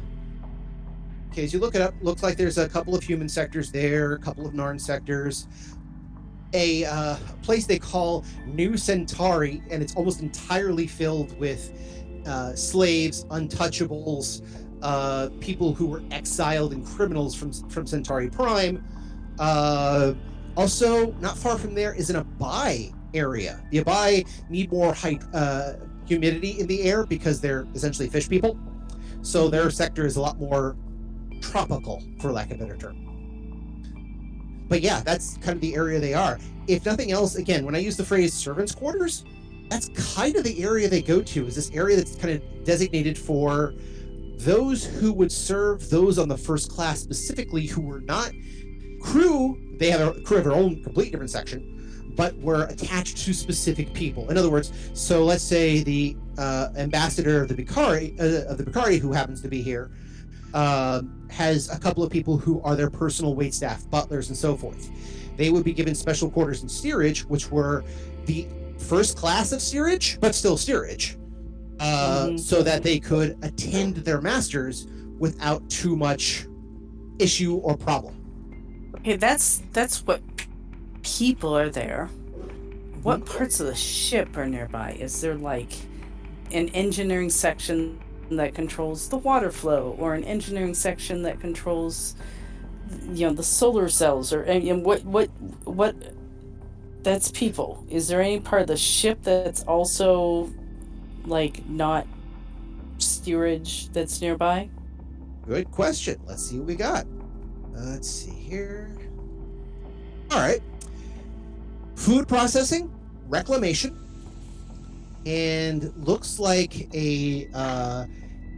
S2: okay, as you look it up, looks like there's a couple of human sectors there, a couple of Narn sectors, a uh, place they call New Centauri, and it's almost entirely filled with uh, slaves, untouchables, uh, people who were exiled and criminals from from Centauri Prime. Uh, also, not far from there is an Abbai area. The Abbai need more height, uh, humidity in the air because they're essentially fish people. So their sector is a lot more tropical, for lack of a better term. But yeah, that's kind of the area they are. If nothing else, again, when I use the phrase servants' quarters, that's kind of the area they go to, is this area that's kind of designated for those who would serve those on the first class specifically who were not crew, they have a crew of their own complete different section, but were attached to specific people. In other words, so let's say the uh, ambassador of the Brakiri, uh, of the Brakiri, who happens to be here, um, has a couple of people who are their personal waitstaff, butlers, and so forth. They would be given special quarters in steerage, which were the first class of steerage, but still steerage, uh,
S5: Mhm.
S2: so that they could attend their masters without too much issue or problem.
S5: Okay, that's that's what people are there. What parts of the ship are nearby? Is there like an engineering section that controls the water flow, or an engineering section that controls, you know, the solar cells, or and what what what that's people. Is there any part of the ship that's also like not steerage that's nearby?
S2: Good question. Let's see what we got. Uh, let's see here. All right. Food processing, reclamation, and looks like a uh,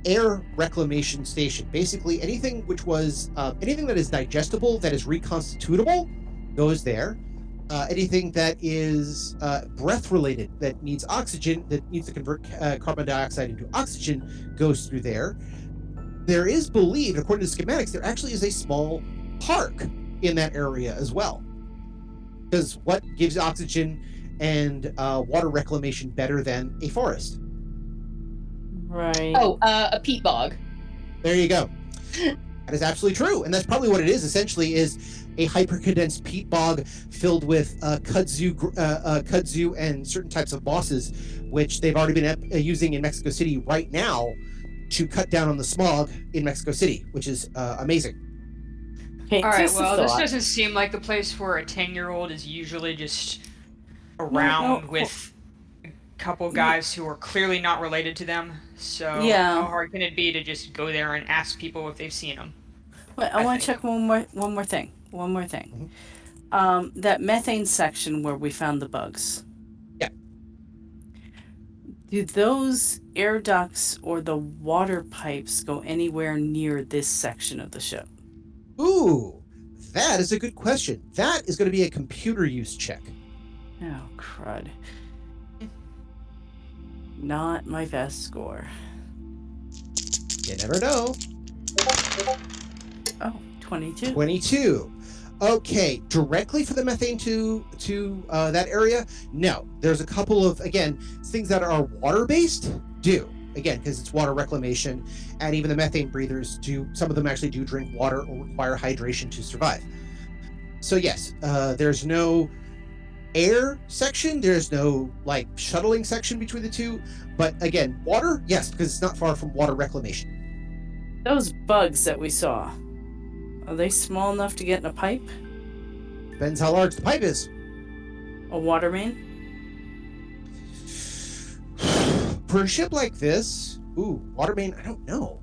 S2: air reclamation station. Basically, anything which was uh, anything that is digestible, that is reconstitutable, goes there. Uh, anything that is uh, breath related, that needs oxygen, that needs to convert uh, carbon dioxide into oxygen, goes through there. There is believed, according to schematics, there actually is a small park in that area as well. Because what gives oxygen and uh, water reclamation better than a forest?
S5: Right.
S4: Oh, uh, a peat bog.
S2: There you go. That is absolutely true, and that's probably what it is. Essentially, is a hypercondensed peat bog filled with uh, kudzu, uh, uh, kudzu, and certain types of mosses, which they've already been uh, using in Mexico City right now to cut down on the smog in Mexico City, which is uh, amazing.
S5: Okay,
S3: All right, well, this doesn't seem like the place where a 10 year old is usually just
S5: no,
S3: around
S5: no.
S3: with a couple guys who are clearly not related to them. So,
S5: Yeah.
S3: how hard can it be to just go there and ask people if they've seen them?
S5: Wait, I,
S3: I
S5: want to check one more one more thing. One more thing. Um, that methane section where we found the bugs.
S2: Yeah.
S5: Do those air ducts or the water pipes go anywhere near this section of the ship?
S2: Ooh, that is a good question. That is going to be a computer use check.
S5: Oh crud. Not my best score.
S2: You never know.
S5: Oh, 22.
S2: 22. Okay, directly for the methane to to uh, that area? No. There's a couple of again things that are water based. Do again because it's water reclamation, and even the methane breathers do. Some of them actually do drink water or require hydration to survive. So yes, uh, there's no air section. There's no like shuttling section between the two. But again, water, yes, because it's not far from water reclamation.
S5: Those bugs that we saw, are they small enough to get in a pipe?
S2: Depends how large the pipe is.
S5: A water main?
S2: For a ship like this, ooh, water main, I don't know.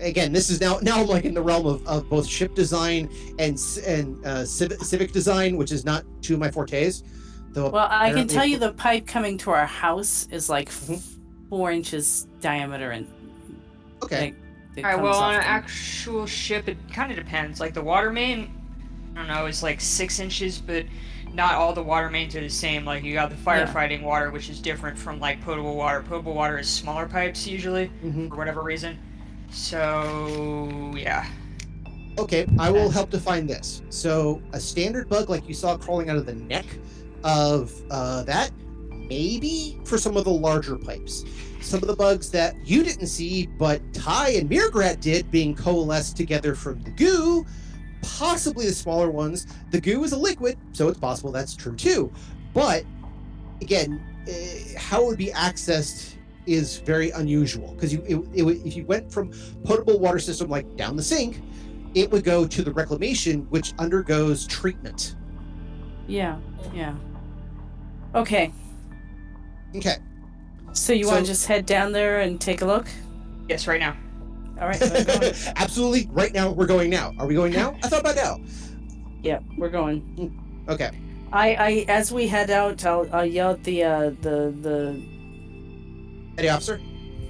S2: Again, this is now now like in the realm of, of both ship design and and uh, civic, civic design, which is not two of my fortes. Though
S5: Well, I can tell you the pipe coming to our house is like f-
S2: Mhm.
S5: four inches diameter and
S2: Okay,
S5: like, it
S3: All right, well, on an actual ship, it kind of depends. Like the water main, I don't know, it's like six inches, but not all the water mains are the same. Like you got the firefighting water, which is different from like potable water. Potable water is smaller pipes usually,
S2: Mhm.
S3: for whatever reason. So yeah,
S2: okay, I will help define this. So a standard bug like you saw crawling out of the neck of uh, that, maybe for some of the larger pipes. Some of the bugs that you didn't see, but Ty and mrr'grr'rat did, being coalesced together from the goo, possibly the smaller ones. The goo is a liquid, so it's possible that's true too. But again, eh, how it would be accessed is very unusual because you, it, it, if you went from potable water system like down the sink, it would go to the reclamation, which undergoes treatment.
S5: Yeah, yeah. Okay,
S2: Okay,
S5: so you want to just head down there and take a look?
S3: yes, right now.
S5: All right, we're
S2: absolutely. Right now, we're going now. Are we going now? I thought about now.
S5: yeah, we're going.
S2: Okay.
S5: I, I, as we head out, I'll, I'll yell at the, uh, the, the.
S2: Petty officer.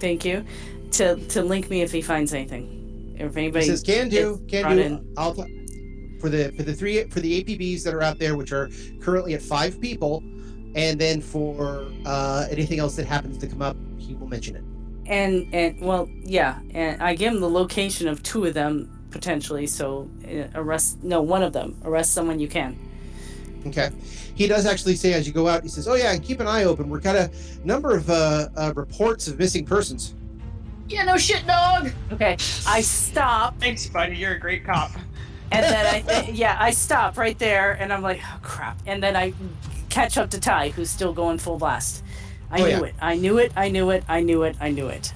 S5: Thank you, to to link me if he finds anything. If
S2: He
S5: anybody
S2: says can do, can do.
S5: in.
S2: I'll for the for the three for the APBs that are out there, which are currently at five people, and then for uh, anything else that happens to come up, he will mention it.
S5: and and well yeah and i give him the location of two of them potentially so uh, arrest no one of them arrest someone you can
S2: Okay. He does actually say as you go out, he says, "Oh yeah, and keep an eye open. We're got a number of uh, uh, reports of missing persons."
S4: Yeah, no shit, dog.
S5: okay i stop
S3: Thanks, buddy. You're a great cop.
S5: and then i yeah i stop right there and i'm like oh crap and then i catch up to ty who's still going full blast i
S2: Oh,
S5: knew
S2: yeah.
S5: it i knew it i knew it i knew it i knew it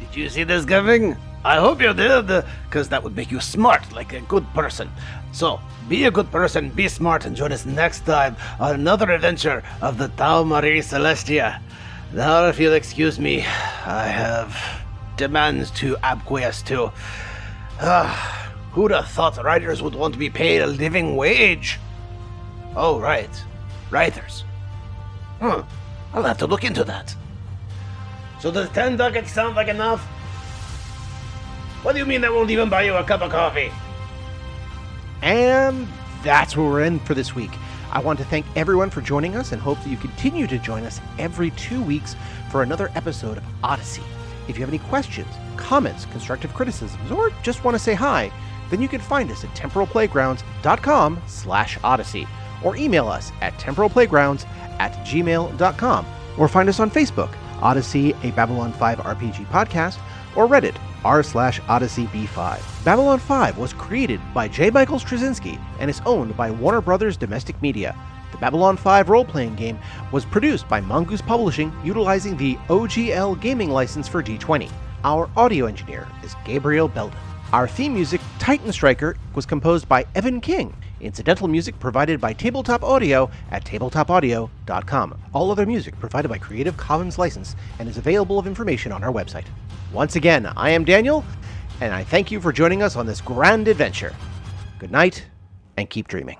S1: Did you see this coming? I hope you did, because that would make you smart, like a good person. So, be a good person, be smart, and join us next time on another adventure of the Tau Marie Celestia. Now, if you'll excuse me, I have demands to acquiesce to. Ah, who'd have thought writers would want to be paid a living wage? Oh, right. Writers. Huh. I'll have to look into that. So does 10 ducats sound like enough? What do you mean that won't even buy you a cup of coffee?
S2: And that's where we're in for this week. I want to thank everyone for joining us and hope that you continue to join us every two weeks for another episode of Odyssey. If you have any questions, comments, constructive criticisms, or just want to say hi, then you can find us at temporalplaygrounds.com slash odyssey or email us at temporalplaygrounds at gmail.com or find us on Facebook, Odyssey, a Babylon 5 RPG podcast, or Reddit, r slash Odyssey B5. Babylon 5 was created by J. Michael Straczynski and is owned by Warner Brothers Domestic Media. The Babylon 5 role playing game was produced by Mongoose Publishing utilizing the OGL gaming license for D20. Our audio engineer is Gabriel Belden. Our theme music, Titan Striker, was composed by Evan King. Incidental music provided by Tabletop Audio at tabletopaudio.com. All other music provided by Creative Commons license and is available of information on our website. Once again, I am Daniel, and I thank you for joining us on this grand adventure. Good night, and keep dreaming.